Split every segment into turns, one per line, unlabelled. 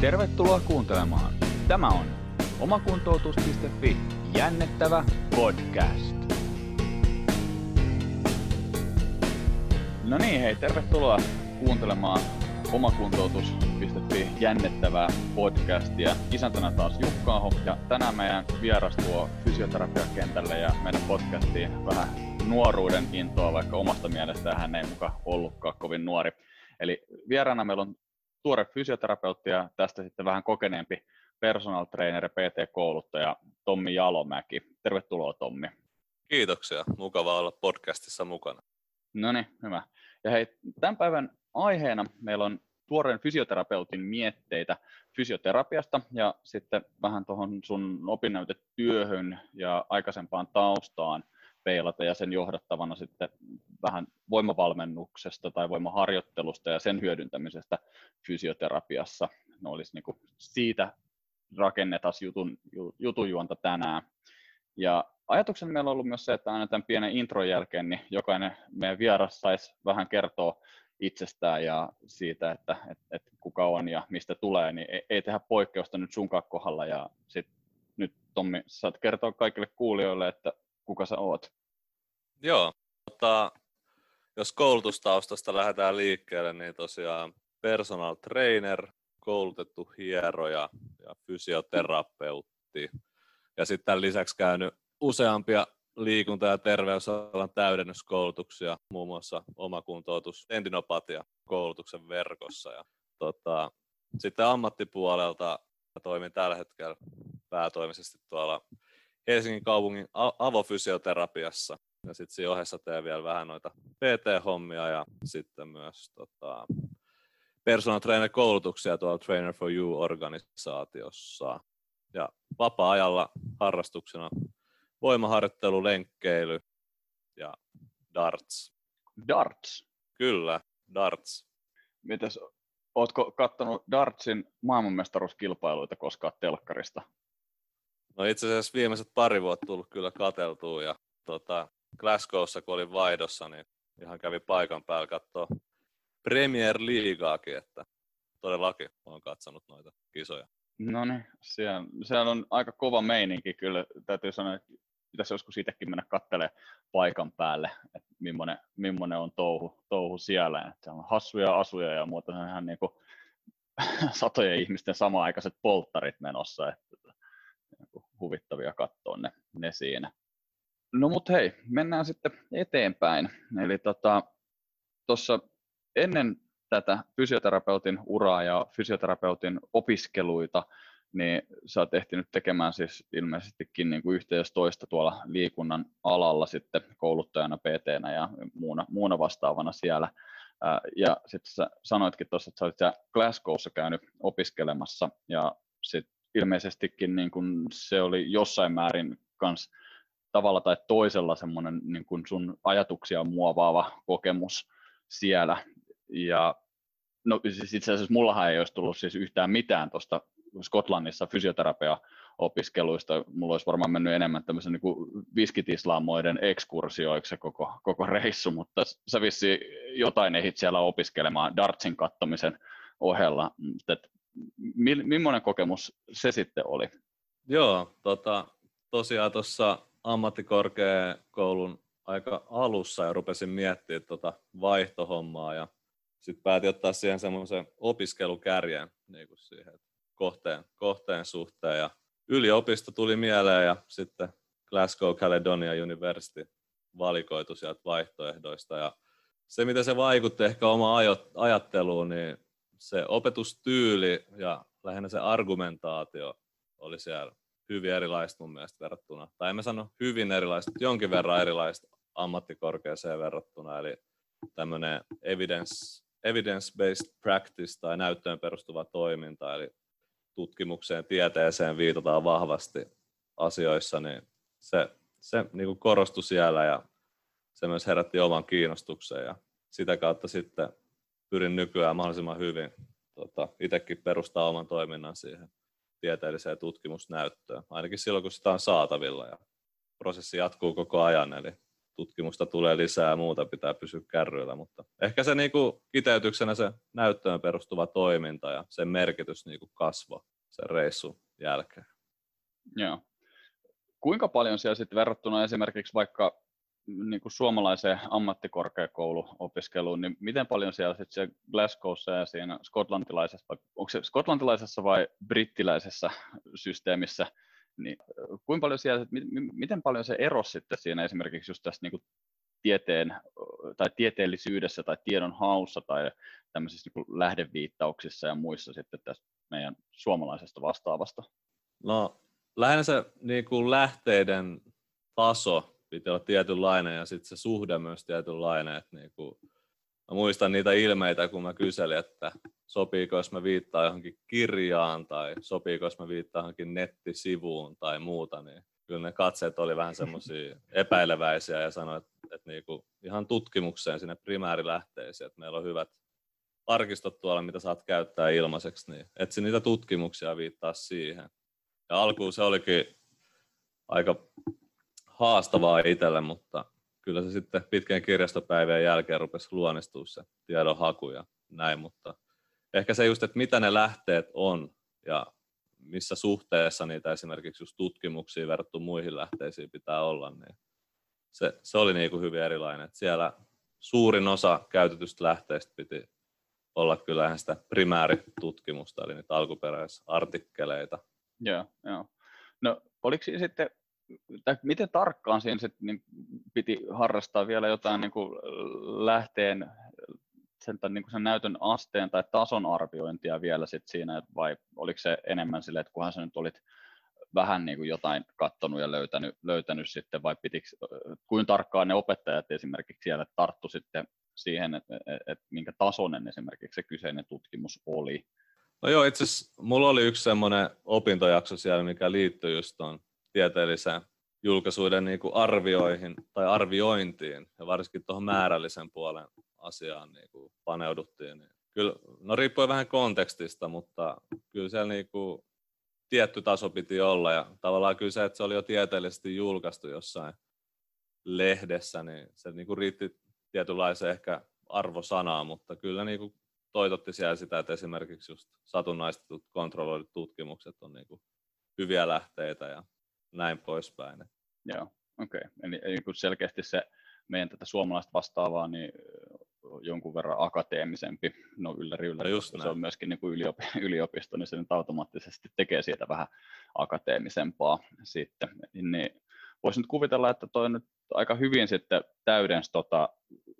Tervetuloa kuuntelemaan. Tämä on omakuntoutus.fi jännettävä podcast. No niin, hei, tervetuloa kuuntelemaan omakuntoutus.fi jännettävää podcastia. Isäntänä taas Jukka Aho, ja tänään meidän vieras tuo fysioterapiakentälle ja meidän podcastiin vähän nuoruuden intoa, vaikka omasta mielestä hän ei muka ollutkaan kovin nuori. Eli vieraana meillä on tuore fysioterapeutti ja tästä sitten vähän kokeneempi personal trainer ja PT-kouluttaja Tommi Jalomäki. Tervetuloa Tommi.
Kiitoksia, mukava olla podcastissa mukana.
No niin, hyvä. Ja hei, tämän päivän aiheena meillä on tuoreen fysioterapeutin mietteitä fysioterapiasta ja sitten vähän tuohon sun opinnäytetyöhön ja aikaisempaan taustaan peilata ja sen johdattavana sitten vähän voimavalmennuksesta tai voimaharjoittelusta ja sen hyödyntämisestä fysioterapiassa. Ne olisi niin siitä rakennetas jutun, jutujuonta tänään. Ja ajatuksena meillä on ollut myös se, että aina tämän pienen intron jälkeen niin jokainen meidän vieras saisi vähän kertoa itsestään ja siitä, että, että, että kuka on ja mistä tulee, niin ei, ei tehdä poikkeusta nyt sun kohdalla. Ja sit nyt Tommi, saat kertoa kaikille kuulijoille, että kuka sä oot.
Joo, mutta jos koulutustaustasta lähdetään liikkeelle, niin tosiaan personal trainer, koulutettu hieroja ja fysioterapeutti. Ja sitten lisäksi käynyt useampia liikunta- ja terveysalan täydennyskoulutuksia, muun muassa omakuntoutus, endinopatia koulutuksen verkossa. Ja, tota, sitten ammattipuolelta toimin tällä hetkellä päätoimisesti tuolla Helsingin kaupungin avofysioterapiassa. Ja sitten siinä ohessa teen vielä vähän noita PT-hommia ja sitten myös tota, personal trainer koulutuksia tuolla Trainer for You-organisaatiossa. Ja vapaa-ajalla harrastuksena voimaharjoittelu, lenkkeily ja darts.
Darts?
Kyllä, darts.
Mites, ootko kattonut dartsin maailmanmestaruuskilpailuita koskaan telkkarista?
No itse asiassa viimeiset pari vuotta tullut kyllä kateltua ja tota, Glasgowssa kun olin vaihdossa, niin ihan kävi paikan päällä katsoa Premier Leagueakin, että todellakin olen katsonut noita kisoja.
No niin, siellä, siellä on aika kova meininki kyllä. Täytyy sanoa, että pitäisi joskus itsekin mennä katselemaan paikan päälle, että millainen, millainen on touhu, touhu siellä. Että siellä on hassuja asuja ja muuta, ihan niin kuin satojen ihmisten samaaikaiset polttarit menossa. Että, huvittavia katsoa ne, ne siinä. No mut hei, mennään sitten eteenpäin. Eli tota, ennen tätä fysioterapeutin uraa ja fysioterapeutin opiskeluita, niin sä oot ehtinyt tekemään siis ilmeisestikin niin kuin yhteistoista tuolla liikunnan alalla sitten kouluttajana, pt ja muuna, muuna vastaavana siellä. Ja sitten sä sanoitkin tuossa, että sä olit Glasgowssa käynyt opiskelemassa ja sitten ilmeisestikin niin kuin se oli jossain määrin kanssa tavalla tai toisella semmoinen niin kuin sun ajatuksia muovaava kokemus siellä. Ja no siis itse asiassa mullahan ei olisi tullut siis yhtään mitään tuosta Skotlannissa fysioterapia opiskeluista. Mulla olisi varmaan mennyt enemmän tämmöisen niin viskitislaamoiden ekskursioiksi koko, koko reissu, mutta sä vissi jotain ehit siellä opiskelemaan dartsin kattomisen ohella. Et, millainen kokemus se sitten oli?
Joo, tota, tosiaan tuossa ammattikorkeakoulun aika alussa ja rupesin miettimään tuota vaihtohommaa ja sitten päätin ottaa siihen semmoisen opiskelukärjen niin kuin siihen kohteen, kohteen suhteen ja yliopisto tuli mieleen ja sitten Glasgow Caledonia University valikoitu sieltä vaihtoehdoista ja se, miten se vaikutti ehkä oma ajatteluun, niin se opetustyyli ja lähinnä se argumentaatio oli siellä hyvin erilaista mun mielestä verrattuna, tai en mä sano hyvin erilaista, mutta jonkin verran erilaista ammattikorkeaseen verrattuna, eli tämmöinen evidence, evidence-based practice tai näyttöön perustuva toiminta, eli tutkimukseen, tieteeseen viitataan vahvasti asioissa, niin se, se niin kuin korostui siellä ja se myös herätti oman kiinnostuksen. Ja sitä kautta sitten pyrin nykyään mahdollisimman hyvin tota, itsekin perustaa oman toiminnan siihen tieteelliseen tutkimusnäyttöön, ainakin silloin kun sitä on saatavilla ja prosessi jatkuu koko ajan, eli tutkimusta tulee lisää ja muuta pitää pysyä kärryillä, mutta ehkä se niin kuin kiteytyksenä se näyttöön perustuva toiminta ja sen merkitys niin kuin kasvoi sen reissun jälkeen.
Joo. Kuinka paljon siellä sitten verrattuna esimerkiksi vaikka niin kuin suomalaiseen ammattikorkeakouluopiskeluun, niin miten paljon siellä sitten siellä Glasgowssa ja siinä skotlantilaisessa, onko se skotlantilaisessa vai brittiläisessä systeemissä, niin kuinka paljon siellä, miten paljon se ero sitten siinä esimerkiksi just tässä niin kuin tieteen tai tieteellisyydessä tai tiedon haussa tai tämmöisissä niin lähdeviittauksissa ja muissa sitten tässä meidän suomalaisesta vastaavasta?
No lähinnä se niin kuin lähteiden taso piti olla tietynlainen ja sitten se suhde myös tietynlainen. Että niin kuin, mä muistan niitä ilmeitä, kun mä kyselin, että sopiiko, jos mä viittaan johonkin kirjaan tai sopiiko, jos mä viittaan johonkin nettisivuun tai muuta, niin kyllä ne katseet oli vähän semmoisia epäileväisiä ja sanoin, että, että niin kuin ihan tutkimukseen sinne primäärilähteisiin, että meillä on hyvät arkistot tuolla, mitä saat käyttää ilmaiseksi, niin etsi niitä tutkimuksia viittaa siihen. Ja alkuun se olikin aika haastavaa itselle, mutta kyllä se sitten pitkän kirjastopäivien jälkeen rupesi luonnistua se tiedonhaku ja näin, mutta ehkä se just, että mitä ne lähteet on ja missä suhteessa niitä esimerkiksi just tutkimuksia verrattuna muihin lähteisiin pitää olla, niin se, se oli niin kuin hyvin erilainen. Että siellä suurin osa käytetystä lähteistä piti olla kyllä sitä primääritutkimusta, eli niitä alkuperäisartikkeleita.
Joo, joo. No oliko sitten tai miten tarkkaan siinä sit, niin piti harrastaa vielä jotain niin kuin lähteen sen, niin kuin sen näytön asteen tai tason arviointia vielä sit siinä, vai oliko se enemmän sille, että kunhan sä nyt olit vähän niin kuin jotain katsonut ja löytänyt, löytänyt sitten, vai pitikö, kuin tarkkaan ne opettajat esimerkiksi siellä tarttu sitten siihen, että, että, että minkä tasoinen esimerkiksi se kyseinen tutkimus oli?
No joo, itse asiassa mulla oli yksi semmoinen opintojakso siellä, mikä liittyy just tuon tieteelliseen julkaisuiden niin kuin arvioihin tai arviointiin ja varsinkin tuohon määrällisen puolen asiaan niin kuin paneuduttiin. Niin kyllä, no riippuen vähän kontekstista, mutta kyllä siellä niin kuin tietty taso piti olla ja tavallaan kyllä se, että se oli jo tieteellisesti julkaistu jossain lehdessä, niin se niin kuin riitti tietynlaiseen ehkä arvosanaa, mutta kyllä niin kuin toitotti siellä sitä, että esimerkiksi just satunnaistetut kontrolloidut tutkimukset on niin kuin hyviä lähteitä ja näin poispäin.
Joo, okei. Okay. Eli, eli kun selkeästi se meidän tätä suomalaista vastaavaa, niin jonkun verran akateemisempi, no ylläri ylläri, no just se on myöskin niin kuin yliopi, yliopisto, niin se nyt automaattisesti tekee siitä vähän akateemisempaa sitten. Niin voisi nyt kuvitella, että toi nyt aika hyvin sitten täydensi tota,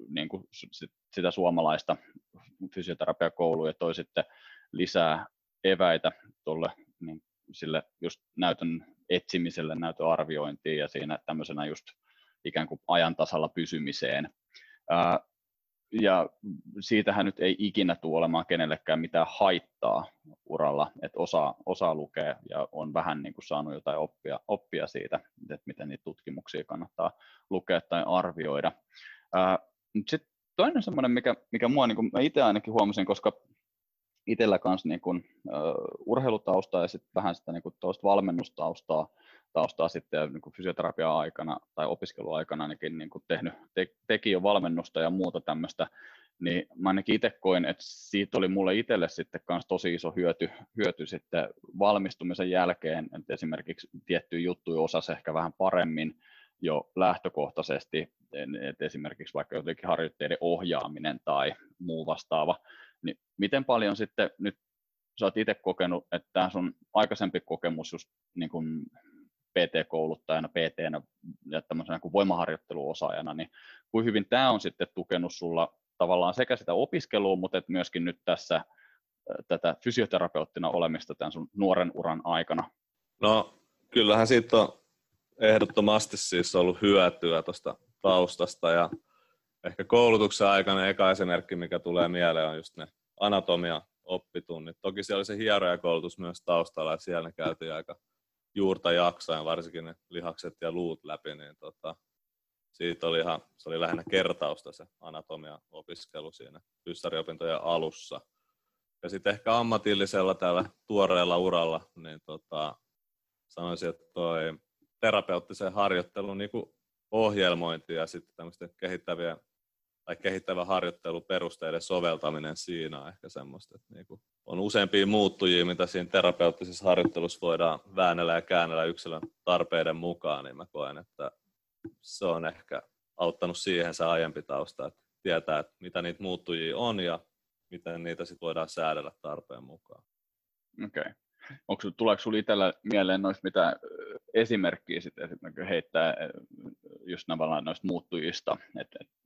niin kuin sitä suomalaista fysioterapiakoulua ja toi sitten lisää eväitä tuolle niin sille just näytön etsimiselle, näytön arviointiin ja siinä tämmöisenä just ikään kuin ajan tasalla pysymiseen. Ja siitähän nyt ei ikinä tule olemaan kenellekään mitään haittaa uralla, että osaa, osaa lukea ja on vähän niin kuin saanut jotain oppia, oppia siitä, että miten niitä tutkimuksia kannattaa lukea tai arvioida. Sitten toinen semmoinen, mikä, mikä mua niin kuin mä itse ainakin huomasin, koska itsellä kanssa niin kuin, uh, urheilutaustaa ja sitten vähän sitä niin kuin valmennustaustaa taustaa sitten niin kuin aikana tai opiskeluaikana ainakin niin kuin tehnyt, te, teki jo valmennusta ja muuta tämmöistä, niin mä ainakin itse koin, että siitä oli mulle itselle sitten kanssa tosi iso hyöty, hyöty sitten valmistumisen jälkeen, että esimerkiksi tiettyjä juttuja osasi ehkä vähän paremmin jo lähtökohtaisesti, että esimerkiksi vaikka jotenkin harjoitteiden ohjaaminen tai muu vastaava, niin miten paljon sitten nyt sä oot itse kokenut, että tämä sun aikaisempi kokemus just niin kuin PT-kouluttajana, pt ja tämmöisenä kuin voimaharjoitteluosaajana, niin kuin hyvin tämä on sitten tukenut sulla tavallaan sekä sitä opiskelua, mutta et myöskin nyt tässä tätä fysioterapeuttina olemista tämän sun nuoren uran aikana?
No kyllähän siitä on ehdottomasti siis ollut hyötyä tuosta taustasta ja ehkä koulutuksen aikana eka esimerkki, mikä tulee mieleen, on just ne anatomia oppitunnit. Toki siellä oli se hierojakoulutus myös taustalla, että siellä ne käytiin aika juurta jaksain, varsinkin ne lihakset ja luut läpi, niin tota, siitä oli ihan, se oli lähinnä kertausta se anatomia-opiskelu siinä fyssariopintojen alussa. Ja sitten ehkä ammatillisella tällä tuoreella uralla, niin tota, sanoisin, että toi terapeuttisen harjoittelun niin ohjelmointi ja sitten tämmöisten kehittäviä tai kehittävä harjoittelu perusteiden soveltaminen siinä on ehkä semmoista, että niinku on useampia muuttujia, mitä siinä terapeuttisessa harjoittelussa voidaan väännellä ja käännellä yksilön tarpeiden mukaan, niin mä koen, että se on ehkä auttanut siihen se aiempi tausta, että tietää, että mitä niitä muuttujia on ja miten niitä sitten voidaan säädellä tarpeen mukaan.
Okei. Okay. Onko, tuleeko sinulla itsellä mieleen noista mitä esimerkkiä sitten heittää just noista muuttujista, että, että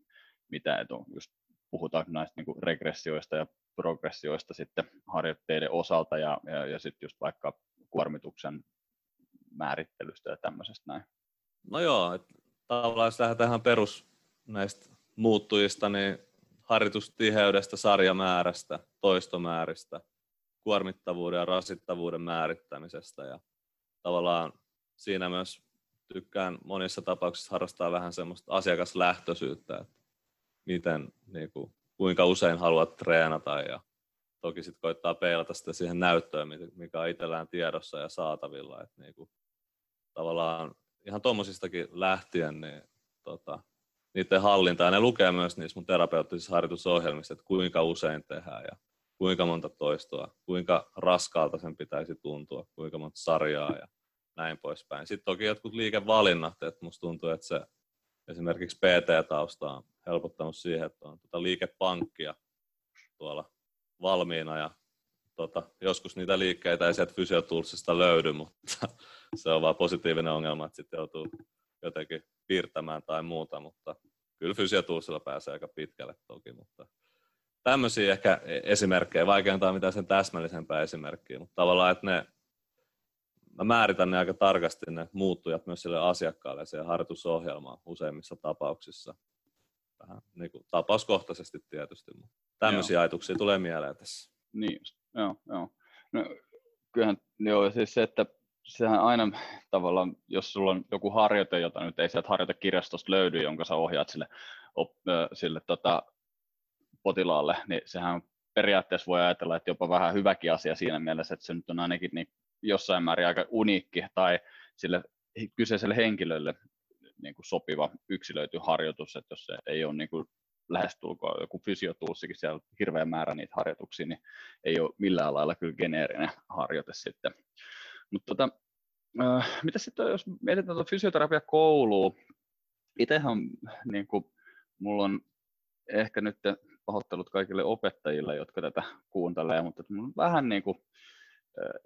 mitä että on, just puhutaan näistä niin regressioista ja progressioista sitten harjoitteiden osalta ja, ja, ja sitten just vaikka kuormituksen määrittelystä ja tämmöisestä näin.
No joo, että tavallaan jos lähdetään perus näistä muuttujista, niin harjoitustiheydestä, sarjamäärästä, toistomääristä, kuormittavuuden ja rasittavuuden määrittämisestä ja tavallaan siinä myös tykkään monissa tapauksissa harrastaa vähän semmoista asiakaslähtöisyyttä, että miten, niin kuin, kuinka usein haluat treenata ja toki sitten koittaa peilata sitä siihen näyttöön, mikä on itsellään tiedossa ja saatavilla. Että niin kuin, tavallaan ihan tuommoisistakin lähtien, niin tota, niiden hallintaa. Ne lukee myös niissä mun terapeuttisissa harjoitusohjelmissa, että kuinka usein tehdään ja kuinka monta toistoa, kuinka raskaalta sen pitäisi tuntua, kuinka monta sarjaa ja näin poispäin. Sitten toki jotkut liikevalinnat, että musta tuntuu, että se esimerkiksi PT-tausta on helpottanut siihen, että on tuota liikepankkia tuolla valmiina ja tota, joskus niitä liikkeitä ei sieltä fysiotulsista löydy, mutta se on vaan positiivinen ongelma, että sitten joutuu jotenkin piirtämään tai muuta, mutta kyllä fysiotulsilla pääsee aika pitkälle toki, mutta tämmöisiä ehkä esimerkkejä, vaikea antaa mitään sen täsmällisempää esimerkkiä, mutta tavallaan, että ne, mä määritän ne aika tarkasti ne muuttujat myös sille asiakkaalle ja harjoitusohjelmaan useimmissa tapauksissa. Vähän niin kuin tapauskohtaisesti tietysti, mutta tämmöisiä joo. ajatuksia tulee mieleen tässä.
Niin joo, joo. No, kyllähän joo, siis se, että sehän aina tavallaan, jos sulla on joku harjoite, jota nyt ei sieltä harjoitekirjastosta löydy, jonka sä ohjaat sille, op, sille tota, potilaalle, niin sehän periaatteessa voi ajatella, että jopa vähän hyväkin asia siinä mielessä, että se nyt on ainakin niin jossain määrin aika uniikki tai sille kyseiselle henkilölle niin kuin sopiva yksilöity harjoitus, että jos se ei ole niin kuin lähestulkoon joku fysiotuussikin, siellä hirveä määrä niitä harjoituksia, niin ei ole millään lailla kyllä geneerinen harjoite sitten. Mutta tota, äh, mitä sitten, jos mietitään tuota fysioterapiakoulua, itsehän niin kuin, mulla on ehkä nyt pahoittelut kaikille opettajille, jotka tätä kuuntelee, mutta mulla on vähän niin kuin,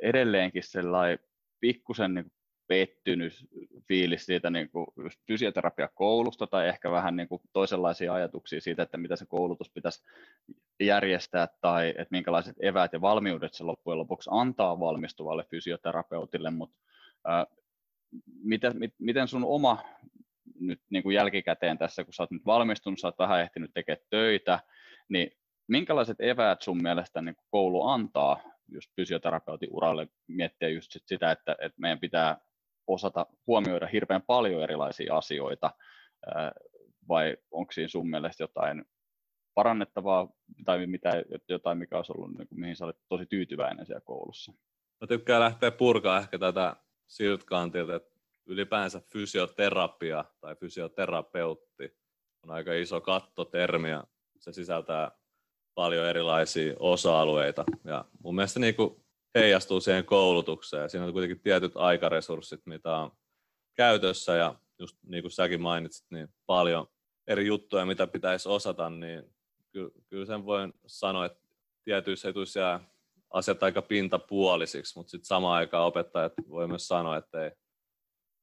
edelleenkin sellainen pikkusen niin pettynyt fiilis siitä niin kuin just fysioterapiakoulusta tai ehkä vähän niin kuin toisenlaisia ajatuksia siitä, että mitä se koulutus pitäisi järjestää tai että minkälaiset eväät ja valmiudet se loppujen lopuksi antaa valmistuvalle fysioterapeutille, mutta ää, miten, miten sun oma nyt niin kuin jälkikäteen tässä, kun sä oot nyt valmistunut, sä oot vähän ehtinyt tekemään töitä, niin minkälaiset eväät sun mielestä niin koulu antaa just fysioterapeutin uralle miettiä just sit sitä, että, että meidän pitää osata huomioida hirveän paljon erilaisia asioita, vai onko siinä sun mielestä jotain parannettavaa tai mitä, jotain, mikä olisi ollut, niin kuin, mihin sä olet tosi tyytyväinen siellä koulussa?
Mä tykkään lähteä purkaa ehkä tätä siltä kantilta, että ylipäänsä fysioterapia tai fysioterapeutti on aika iso kattotermi ja se sisältää paljon erilaisia osa-alueita. Ja mun mielestä niin kuin heijastuu siihen koulutukseen. Siinä on kuitenkin tietyt aikaresurssit, mitä on käytössä ja just niin kuin säkin mainitsit, niin paljon eri juttuja, mitä pitäisi osata, niin ky- kyllä sen voin sanoa, että tietyissä etuissa jää asiat aika pintapuolisiksi, mutta sitten samaan aikaan opettajat voi myös sanoa, että ei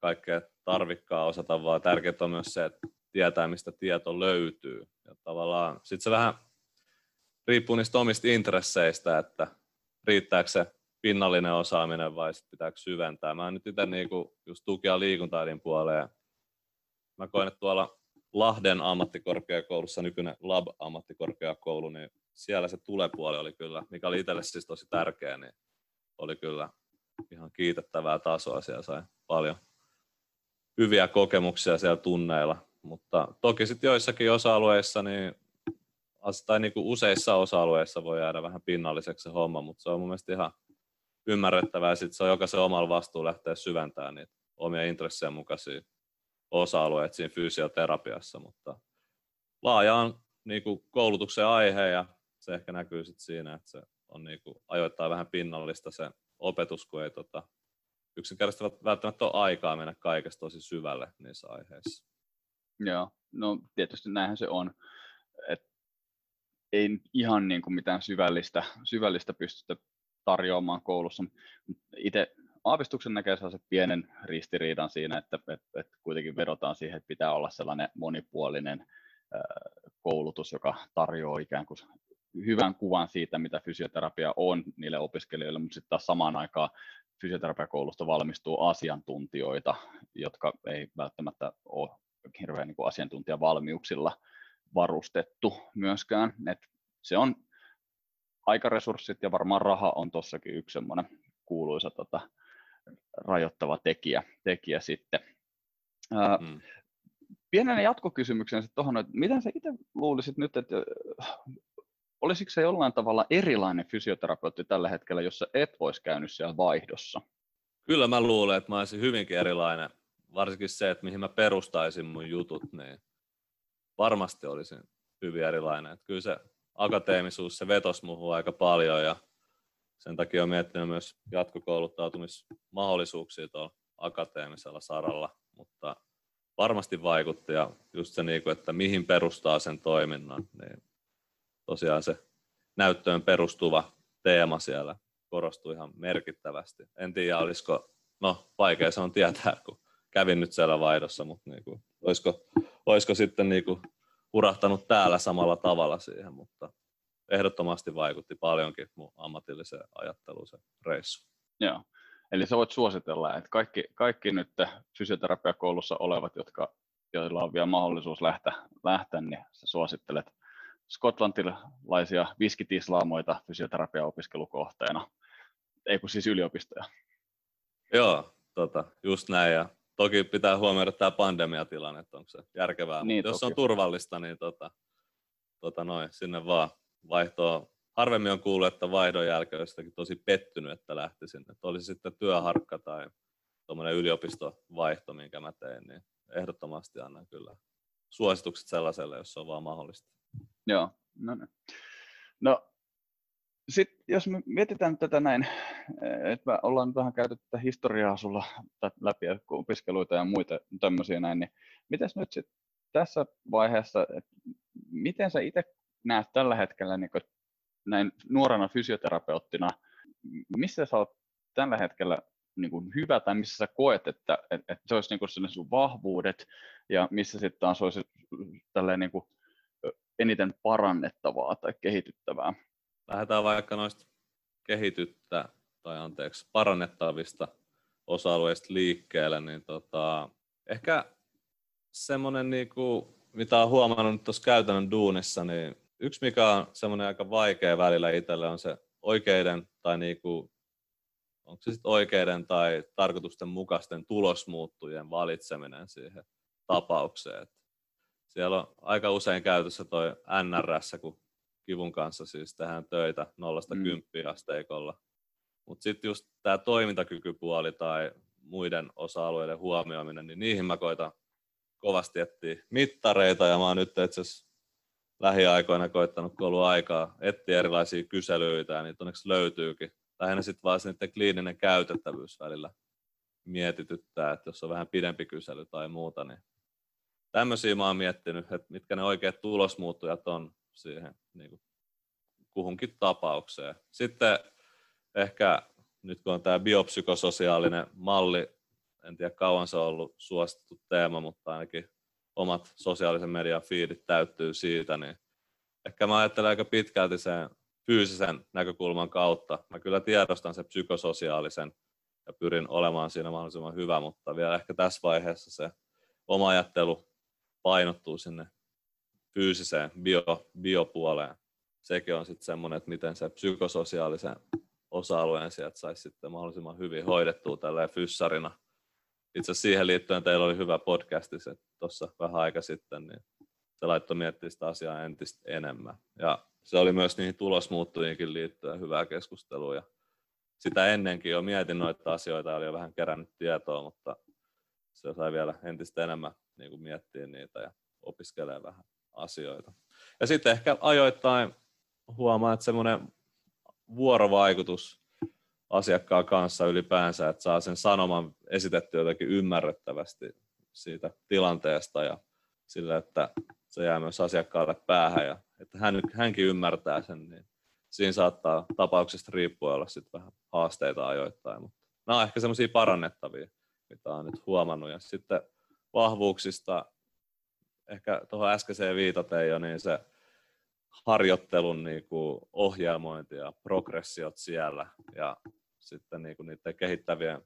kaikkea tarvikkaa osata, vaan tärkeää on myös se, että tietää, mistä tieto löytyy. Ja tavallaan sitten se vähän riippuu niistä omista intresseistä, että riittääkö se pinnallinen osaaminen vai sit pitääkö syventää. Mä nyt itse niinku just ja liikuntaidin puoleen. Mä koen, että tuolla Lahden ammattikorkeakoulussa, nykyinen Lab-ammattikorkeakoulu, niin siellä se tulepuoli oli kyllä, mikä oli itselle siis tosi tärkeä, niin oli kyllä ihan kiitettävää tasoa. Siellä sai paljon hyviä kokemuksia siellä tunneilla. Mutta toki sitten joissakin osa-alueissa, niin, tai niin kuin useissa osa-alueissa voi jäädä vähän pinnalliseksi se homma, mutta se on mun mielestä ihan ymmärrettävää. Sitten se on jokaisen omalla vastuu lähteä syventämään niitä omia intressejä mukaisia osa-alueet siinä fysioterapiassa, mutta laaja on niin kuin koulutuksen aihe ja se ehkä näkyy sit siinä, että se on niin kuin ajoittaa vähän pinnallista se opetus, kun ei tota, yksinkertaisesti välttämättä ole aikaa mennä kaikesta tosi syvälle niissä aiheissa.
Joo, no tietysti näinhän se on. Et ei ihan niin kuin mitään syvällistä, syvällistä pystytä tarjoamaan koulussa. Itse aavistuksen näkee se pienen ristiriidan siinä, että, että, että kuitenkin vedotaan siihen, että pitää olla sellainen monipuolinen koulutus, joka tarjoaa ikään kuin hyvän kuvan siitä, mitä fysioterapia on niille opiskelijoille, mutta sitten taas samaan aikaan fysioterapiakoulusta valmistuu asiantuntijoita, jotka ei välttämättä ole hirveän niin asiantuntijavalmiuksilla varustettu myöskään. Et se on aikaresurssit ja varmaan raha on tuossakin yksi semmoinen kuuluisa tota, rajoittava tekijä, tekijä sitten. Ää, mm. Pienenä jatkokysymyksen tuohon, että miten sä itse luulisit nyt, että olisiko se jollain tavalla erilainen fysioterapeutti tällä hetkellä, jossa et voisi käynyt siellä vaihdossa?
Kyllä mä luulen, että mä olisin hyvinkin erilainen. Varsinkin se, että mihin mä perustaisin mun jutut, niin varmasti olisin hyvin erilainen. Että kyllä se akateemisuus, se vetosi muuhun aika paljon ja sen takia olen miettinyt myös jatkokouluttautumismahdollisuuksia tuolla akateemisella saralla, mutta varmasti vaikutti ja just se, niinku, että mihin perustaa sen toiminnan, niin tosiaan se näyttöön perustuva teema siellä korostui ihan merkittävästi. En tiedä, olisiko, no vaikea se on tietää, kun kävin nyt siellä vaihdossa, mutta niin kuin, olisiko, olisiko sitten niin kuin urahtanut täällä samalla tavalla siihen, mutta ehdottomasti vaikutti paljonkin mun ammatilliseen ajatteluun se reissu.
Joo. Eli sä voit suositella, että kaikki, kaikki nyt fysioterapiakoulussa olevat, jotka, joilla on vielä mahdollisuus lähteä, lähteä niin sä suosittelet skotlantilaisia viskitislaamoita fysioterapiaopiskelukohteena, ei kun siis yliopistoja.
Joo, tota, just näin. Ja toki pitää huomioida tämä pandemiatilanne, että onko se järkevää. Niin, Jos toki. on turvallista, niin tota, tota noin, sinne vaan vaihtoa. Harvemmin on kuullut, että vaihdon jälkeen olisi tosi pettynyt, että lähti sinne. Että olisi sitten työharkka tai tuommoinen yliopistovaihto, minkä mä tein, niin ehdottomasti annan kyllä suositukset sellaiselle, jos se on vaan mahdollista.
Joo, no niin. No, sitten jos me mietitään tätä näin, että me ollaan vähän käyty tätä historiaa sulla läpi, opiskeluita ja muita tämmöisiä näin, niin miten nyt sitten tässä vaiheessa, miten sä itse näet tällä hetkellä niin näin nuorena fysioterapeuttina, missä sä oot tällä hetkellä niin kuin hyvä tai missä sä koet, että, että, se olisi niin sun vahvuudet ja missä sitten taas olisi tälleen niin kuin eniten parannettavaa tai kehityttävää?
Lähdetään vaikka noista kehityttä tai anteeksi parannettavista osa-alueista liikkeelle, niin tota, ehkä semmoinen, niin kuin, mitä olen huomannut tuossa käytännön duunissa, niin yksi mikä on semmoinen aika vaikea välillä itselle on se oikeiden tai niin kuin, onko se sitten oikeiden tai tarkoitusten mukaisten tulosmuuttujen valitseminen siihen tapaukseen. Siellä on aika usein käytössä toi NRS, kun kivun kanssa siis tehdään töitä nollasta mm. asteikolla. Mutta sitten just tämä toimintakykypuoli tai muiden osa-alueiden huomioiminen, niin niihin mä koitan kovasti etsiä mittareita ja mä oon nyt itse asiassa lähiaikoina koittanut, kun ollut aikaa, etsiä erilaisia kyselyitä ja niitä onneksi löytyykin. Lähinnä sitten vaan niiden kliininen käytettävyys välillä mietityttää, että jos on vähän pidempi kysely tai muuta, niin tämmöisiä mä oon miettinyt, että mitkä ne oikeat tulosmuuttujat on siihen niin kuin kuhunkin tapaukseen. Sitten ehkä nyt kun on tämä biopsykososiaalinen malli, en tiedä kauan se on ollut suosittu teema, mutta ainakin omat sosiaalisen median fiidit täyttyy siitä, niin ehkä mä ajattelen aika pitkälti sen fyysisen näkökulman kautta. Mä kyllä tiedostan sen psykososiaalisen ja pyrin olemaan siinä mahdollisimman hyvä, mutta vielä ehkä tässä vaiheessa se oma ajattelu painottuu sinne fyysiseen bio, biopuoleen. Sekin on sitten semmoinen, että miten se psykososiaalisen osa-alueen sieltä saisi sitten mahdollisimman hyvin hoidettua tälleen fyssarina. Itse asiassa siihen liittyen teillä oli hyvä podcasti se tuossa vähän aika sitten, niin se laittoi miettiä sitä asiaa entistä enemmän. Ja se oli myös niihin tulosmuuttujiinkin liittyen hyvää keskustelua. Ja sitä ennenkin jo mietin noita asioita, oli jo vähän kerännyt tietoa, mutta se sai vielä entistä enemmän niin kuin miettiä niitä ja opiskelee vähän asioita. Ja sitten ehkä ajoittain huomaa, että semmoinen vuorovaikutus asiakkaan kanssa ylipäänsä, että saa sen sanoman esitetty jotenkin ymmärrettävästi siitä tilanteesta ja sillä, että se jää myös asiakkaalle päähän ja että hän, hänkin ymmärtää sen, niin siinä saattaa tapauksesta riippuen olla sitten vähän haasteita ajoittain, mutta nämä on ehkä semmoisia parannettavia, mitä olen nyt huomannut. Ja sitten vahvuuksista, ehkä tuohon äskeiseen viitaten jo, niin se harjoittelun niin kuin ohjelmointi ja progressiot siellä ja sitten niin kuin niiden kehittävien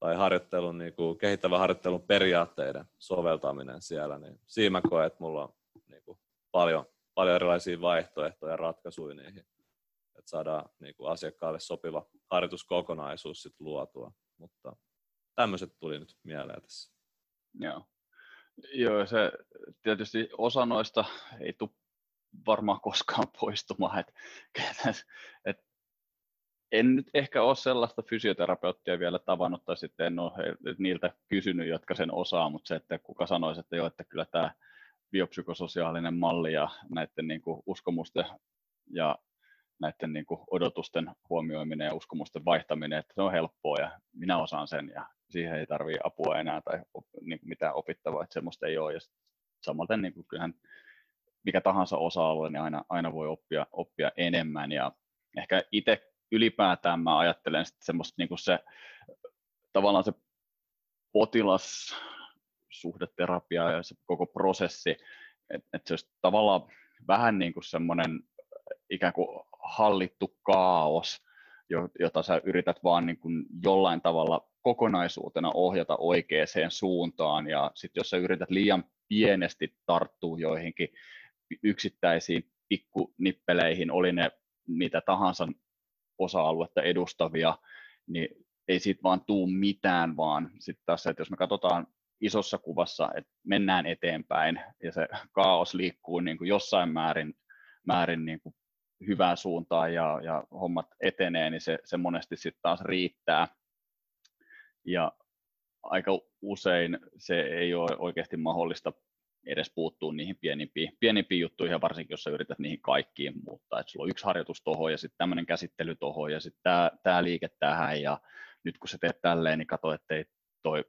tai harjoittelun, niin kuin kehittävän harjoittelun periaatteiden soveltaminen siellä, niin siinä mä koen, että mulla on niin kuin paljon, paljon erilaisia vaihtoehtoja ja ratkaisuja niihin, että saadaan niin kuin asiakkaalle sopiva harjoituskokonaisuus sit luotua. Mutta tämmöiset tuli nyt mieleen tässä.
Joo. Joo, se tietysti osa noista ei tule varmaan koskaan poistumaan. Et, et, en nyt ehkä ole sellaista fysioterapeuttia vielä tavannut tai sitten en ole niiltä kysynyt, jotka sen osaa, mutta se, että kuka sanoisi, että joo, että kyllä tämä biopsykososiaalinen malli ja näiden niin kuin uskomusten ja näiden niin kuin odotusten huomioiminen ja uskomusten vaihtaminen, että se on helppoa ja minä osaan sen ja siihen ei tarvitse apua enää tai niin kuin mitään opittavaa, että semmoista ei ole. Ja samaten niin kuin kyllähän mikä tahansa osa-alue, niin aina, aina voi oppia, oppia enemmän ja ehkä itse ylipäätään mä ajattelen sitten semmoista niin kuin se tavallaan se potilassuhdeterapia ja se koko prosessi, että et se olisi tavallaan vähän niin kuin semmoinen ikään kuin hallittu kaos, jota sä yrität vaan niin kuin jollain tavalla kokonaisuutena ohjata oikeaan suuntaan ja sitten jos sä yrität liian pienesti tarttua joihinkin yksittäisiin pikkunippeleihin, oli ne mitä tahansa osa-aluetta edustavia, niin ei siitä vaan tuu mitään, vaan sitten tässä, että jos me katsotaan isossa kuvassa, että mennään eteenpäin ja se kaos liikkuu niin kuin jossain määrin, määrin niin kuin hyvään suuntaan ja, ja hommat etenee, niin se, se monesti sitten taas riittää. Ja aika usein se ei ole oikeasti mahdollista edes puuttuu niihin pienimpiin, pienimpiin juttuihin, ja varsinkin jos sä yrität niihin kaikkiin muuttaa, että sulla on yksi harjoitus tuohon ja sitten tämmöinen käsittely tuohon ja sitten tämä, tämä liike tähän ja nyt kun sä teet tälleen, niin katso, ettei toi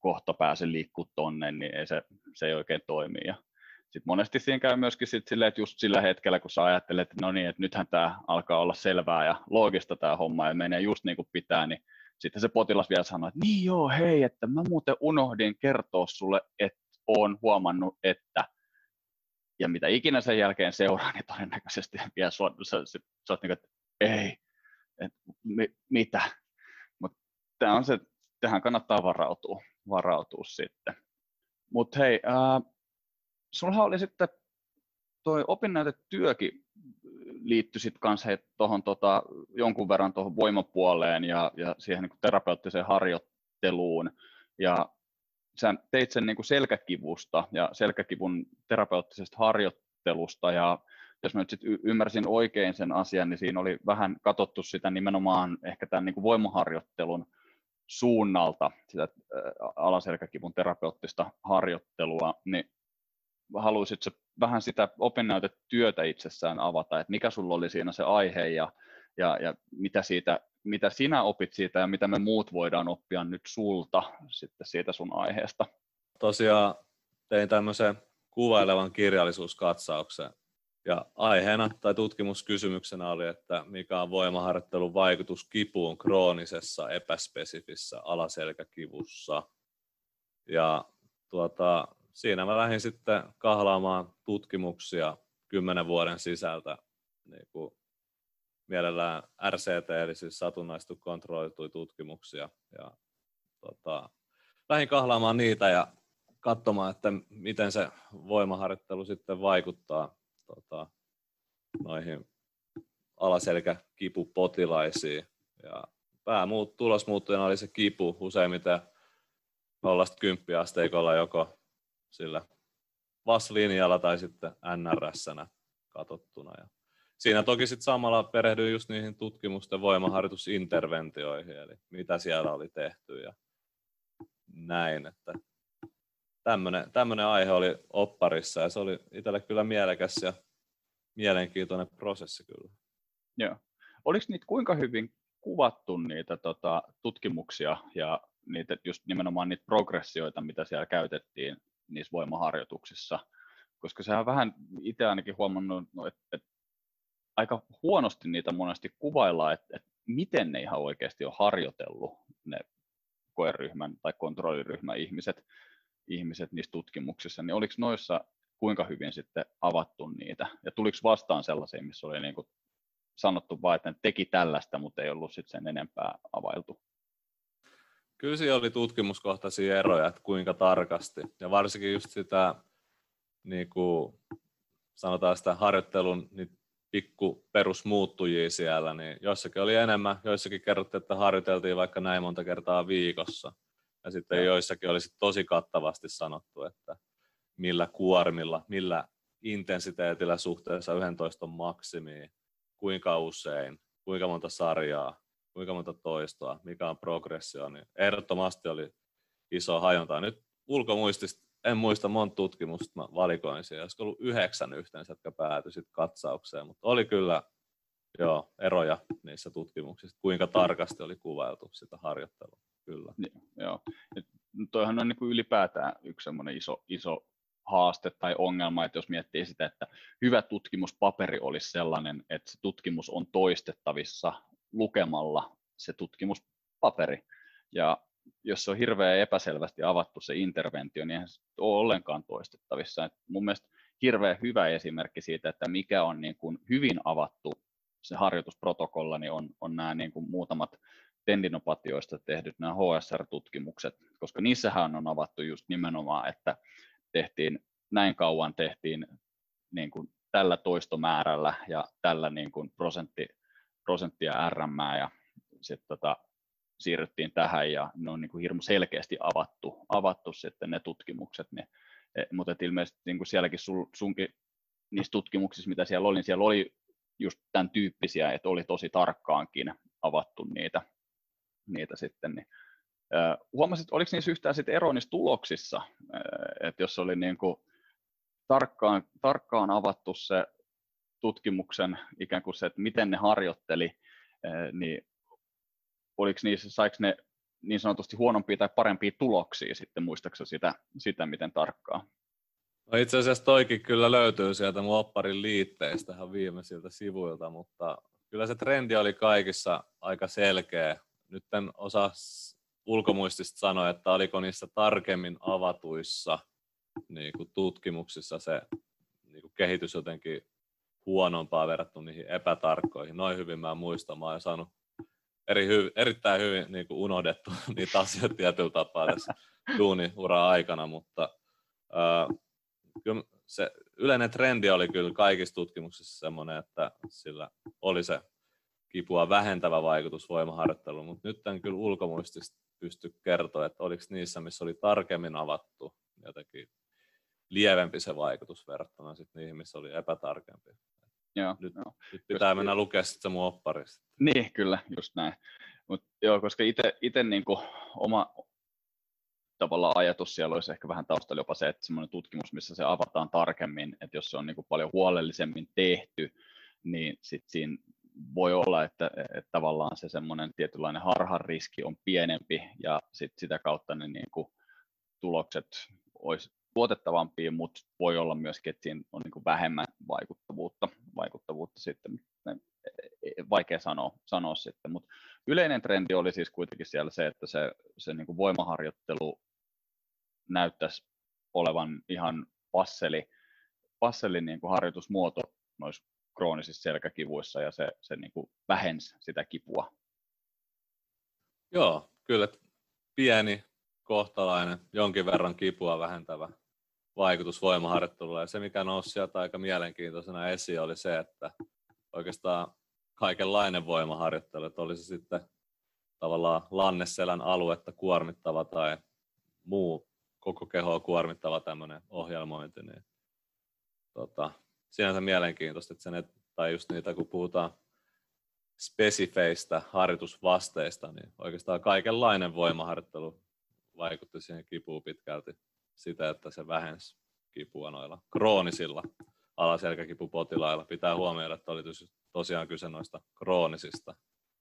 kohta pääse liikkuu tonne, niin ei se, se ei oikein toimi. Ja sitten monesti siinä käy myöskin sit silleen, että just sillä hetkellä, kun sä ajattelet, että no niin, että nythän tämä alkaa olla selvää ja loogista tämä homma ja menee just niin kuin pitää, niin sitten se potilas vielä sanoo, että niin joo, hei, että mä muuten unohdin kertoa sulle, että olen huomannut, että ja mitä ikinä sen jälkeen seuraa, niin todennäköisesti vielä sua, sä, sä, sä oot niin kuin, että ei, että mi, mitä. Mutta tämä on se, tähän kannattaa varautua, varautua sitten. Mutta hei, äh, sulla oli sitten toi opinnäytetyökin liittyi sitten kanssa tuohon tota, jonkun verran tuohon voimapuoleen ja, ja siihen niin terapeuttiseen harjoitteluun. Ja sä teit sen niin selkäkivusta ja selkäkivun terapeuttisesta harjoittelusta ja jos mä nyt sit ymmärsin oikein sen asian, niin siinä oli vähän katsottu sitä nimenomaan ehkä tämän niin voimaharjoittelun suunnalta, sitä alaselkäkivun terapeuttista harjoittelua, niin haluaisitko vähän sitä opinnäytetyötä itsessään avata, että mikä sulla oli siinä se aihe ja, ja, ja mitä siitä mitä sinä opit siitä ja mitä me muut voidaan oppia nyt sulta sitten siitä sun aiheesta?
Tosiaan tein tämmöisen kuvailevan kirjallisuuskatsauksen ja aiheena tai tutkimuskysymyksenä oli, että mikä on voimaharjoittelun vaikutus kipuun kroonisessa epäspesifissä alaselkäkivussa. Ja tuota, siinä mä lähdin sitten kahlaamaan tutkimuksia kymmenen vuoden sisältä niin kuin mielellään RCT, eli siis satunnaistu kontrolloituja tutkimuksia. Ja, tota, lähdin kahlaamaan niitä ja katsomaan, että miten se voimaharjoittelu sitten vaikuttaa tota, noihin alaselkäkipupotilaisiin. Ja päämuut, tulosmuuttujana oli se kipu useimmiten 0-10 asteikolla joko sillä VAS-linjalla tai sitten NRS-nä katsottuna. Ja siinä toki sitten samalla perehdyin just niihin tutkimusten voimaharjoitusinterventioihin, eli mitä siellä oli tehty ja näin. Että tämmöinen, aihe oli opparissa ja se oli itselle kyllä mielekäs ja mielenkiintoinen prosessi kyllä.
Joo. Oliko niitä kuinka hyvin kuvattu niitä tota, tutkimuksia ja niitä, just nimenomaan niitä progressioita, mitä siellä käytettiin niissä voimaharjoituksissa? Koska sehän on vähän itse ainakin huomannut, no, että, että aika huonosti niitä monesti kuvaillaan, että, että miten ne ihan oikeasti on harjoitellut ne koeryhmän tai kontrolliryhmän ihmiset, ihmiset niissä tutkimuksissa, niin oliko noissa kuinka hyvin sitten avattu niitä? Ja tuliko vastaan sellaisia, missä oli niin kuin sanottu vain, että ne teki tällaista, mutta ei ollut sitten sen enempää availtu?
Kyllä siellä oli tutkimuskohtaisia eroja, että kuinka tarkasti. Ja varsinkin just sitä, niin kuin sanotaan sitä harjoittelun niin pikku perusmuuttujia siellä, niin jossakin oli enemmän, joissakin kerrottiin, että harjoiteltiin vaikka näin monta kertaa viikossa. Ja sitten ja. joissakin olisi tosi kattavasti sanottu, että millä kuormilla, millä intensiteetillä suhteessa 11 maksimiin, kuinka usein, kuinka monta sarjaa, kuinka monta toistoa, mikä on progressio, niin ehdottomasti oli iso hajonta. Nyt ulkomuistista en muista monta tutkimusta mä valikoin siellä, olisiko ollut yhdeksän yhteensä, jotka päätyi katsaukseen, mutta oli kyllä joo, eroja niissä tutkimuksissa, kuinka tarkasti oli kuvailtu sitä harjoittelua. Kyllä.
Ja, joo. Et toihan on niin kuin ylipäätään yksi iso, iso haaste tai ongelma, että jos miettii sitä, että hyvä tutkimuspaperi olisi sellainen, että se tutkimus on toistettavissa lukemalla se tutkimuspaperi. Ja jos se on hirveän epäselvästi avattu se interventio, niin eihän se ole ollenkaan toistettavissa. Et mun mielestä hirveän hyvä esimerkki siitä, että mikä on niin kuin hyvin avattu se harjoitusprotokolla, niin on, on nämä niin kuin muutamat tendinopatioista tehdyt nämä HSR-tutkimukset, koska niissähän on avattu just nimenomaan, että tehtiin näin kauan tehtiin niin kuin tällä toistomäärällä ja tällä niin kuin prosentti, prosenttia RM ja sitten tota, siirryttiin tähän ja ne on niin kuin hirmu selkeästi avattu, avattu sitten ne tutkimukset, niin, e, mutta ilmeisesti niin kuin sielläkin sul, sunkin niissä tutkimuksissa, mitä siellä oli, niin siellä oli just tämän tyyppisiä, että oli tosi tarkkaankin avattu niitä, niitä sitten, niin Huomasit, oliko niissä yhtään sitten ero niissä tuloksissa, että jos oli niin kuin tarkkaan, tarkkaan avattu se tutkimuksen ikään kuin se, että miten ne harjoitteli, niin oliko niissä, saiko ne niin sanotusti huonompia tai parempia tuloksia sitten, muistaakseni sitä, sitä miten tarkkaan?
No itse asiassa toikin kyllä löytyy sieltä mun opparin liitteistä ihan viimeisiltä sivuilta, mutta kyllä se trendi oli kaikissa aika selkeä. Nyt en osaa ulkomuistista sanoa, että oliko niissä tarkemmin avatuissa niin kuin tutkimuksissa se niin kuin kehitys jotenkin huonompaa verrattuna niihin epätarkkoihin. Noin hyvin mä muistan. Mä oon saanut eri hy, erittäin hyvin niin kuin unohdettu niitä asioita tietyllä tapaa tässä duuniura aikana, mutta ää, kyllä se yleinen trendi oli kyllä kaikissa tutkimuksissa semmoinen, että sillä oli se kipua vähentävä vaikutus voimaharjoitteluun, mutta nyt en kyllä ulkomuistista pysty kertoa, että oliko niissä, missä oli tarkemmin avattu jotenkin lievempi se vaikutus verrattuna sitten niihin, missä oli epätarkempi.
Joo,
nyt, joo. nyt pitää Just, mennä lukea sitten mun opparista.
Niin, kyllä, just näin. Mut, joo, koska itse niinku oma tavallaan ajatus siellä olisi ehkä vähän taustalla jopa se, että semmoinen tutkimus, missä se avataan tarkemmin, että jos se on niinku paljon huolellisemmin tehty, niin sitten siinä voi olla, että, että tavallaan se semmoinen tietynlainen harhan riski on pienempi ja sit sitä kautta ne niin kuin tulokset olisi luotettavampia, mutta voi olla myöskin, että siinä on niin vähemmän vaikuttavuutta, vaikuttavuutta sitten, e, e, vaikea sanoa, sanoa sitten, mutta yleinen trendi oli siis kuitenkin siellä se, että se, se niin voimaharjoittelu näyttäisi olevan ihan passeli, passeli niin kuin harjoitusmuoto noissa kroonisissa selkäkivuissa ja se, se niin kuin vähensi sitä kipua.
Joo, kyllä pieni, kohtalainen, jonkin verran kipua vähentävä vaikutus voimaharjoittelulla. Ja se, mikä nousi sieltä aika mielenkiintoisena esiin, oli se, että oikeastaan kaikenlainen voimaharjoittelu, että olisi sitten tavallaan lanneselän aluetta kuormittava tai muu koko kehoa kuormittava tämmöinen ohjelmointi, niin tota, sinänsä mielenkiintoista, että sen, tai just niitä, kun puhutaan spesifeistä harjoitusvasteista, niin oikeastaan kaikenlainen voimaharjoittelu vaikutti siihen kipuun pitkälti. Sitä, että se vähensi kipua noilla kroonisilla alaselkäkipupotilailla. Pitää huomioida, että oli tosiaan kyse noista kroonisista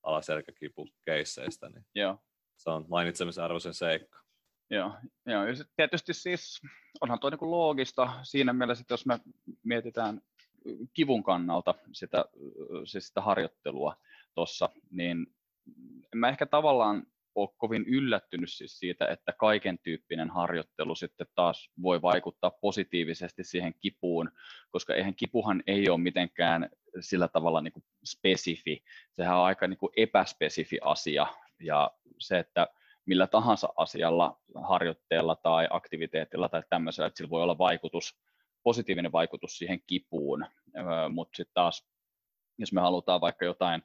alaselkäkipukeisseistä, niin
Joo.
se on mainitsemisen arvoisen seikka.
Joo, joo. Ja tietysti siis onhan tuo niin loogista siinä mielessä, että jos me mietitään kivun kannalta sitä, siis sitä harjoittelua tuossa, niin mä ehkä tavallaan ole kovin yllättynyt siis siitä, että kaiken tyyppinen harjoittelu sitten taas voi vaikuttaa positiivisesti siihen kipuun, koska eihän kipuhan ei ole mitenkään sillä tavalla niin kuin spesifi, sehän on aika niin kuin epäspesifi asia, ja se, että millä tahansa asialla, harjoitteella tai aktiviteetilla tai tämmöisellä, että sillä voi olla vaikutus, positiivinen vaikutus siihen kipuun, mutta sitten taas, jos me halutaan vaikka jotain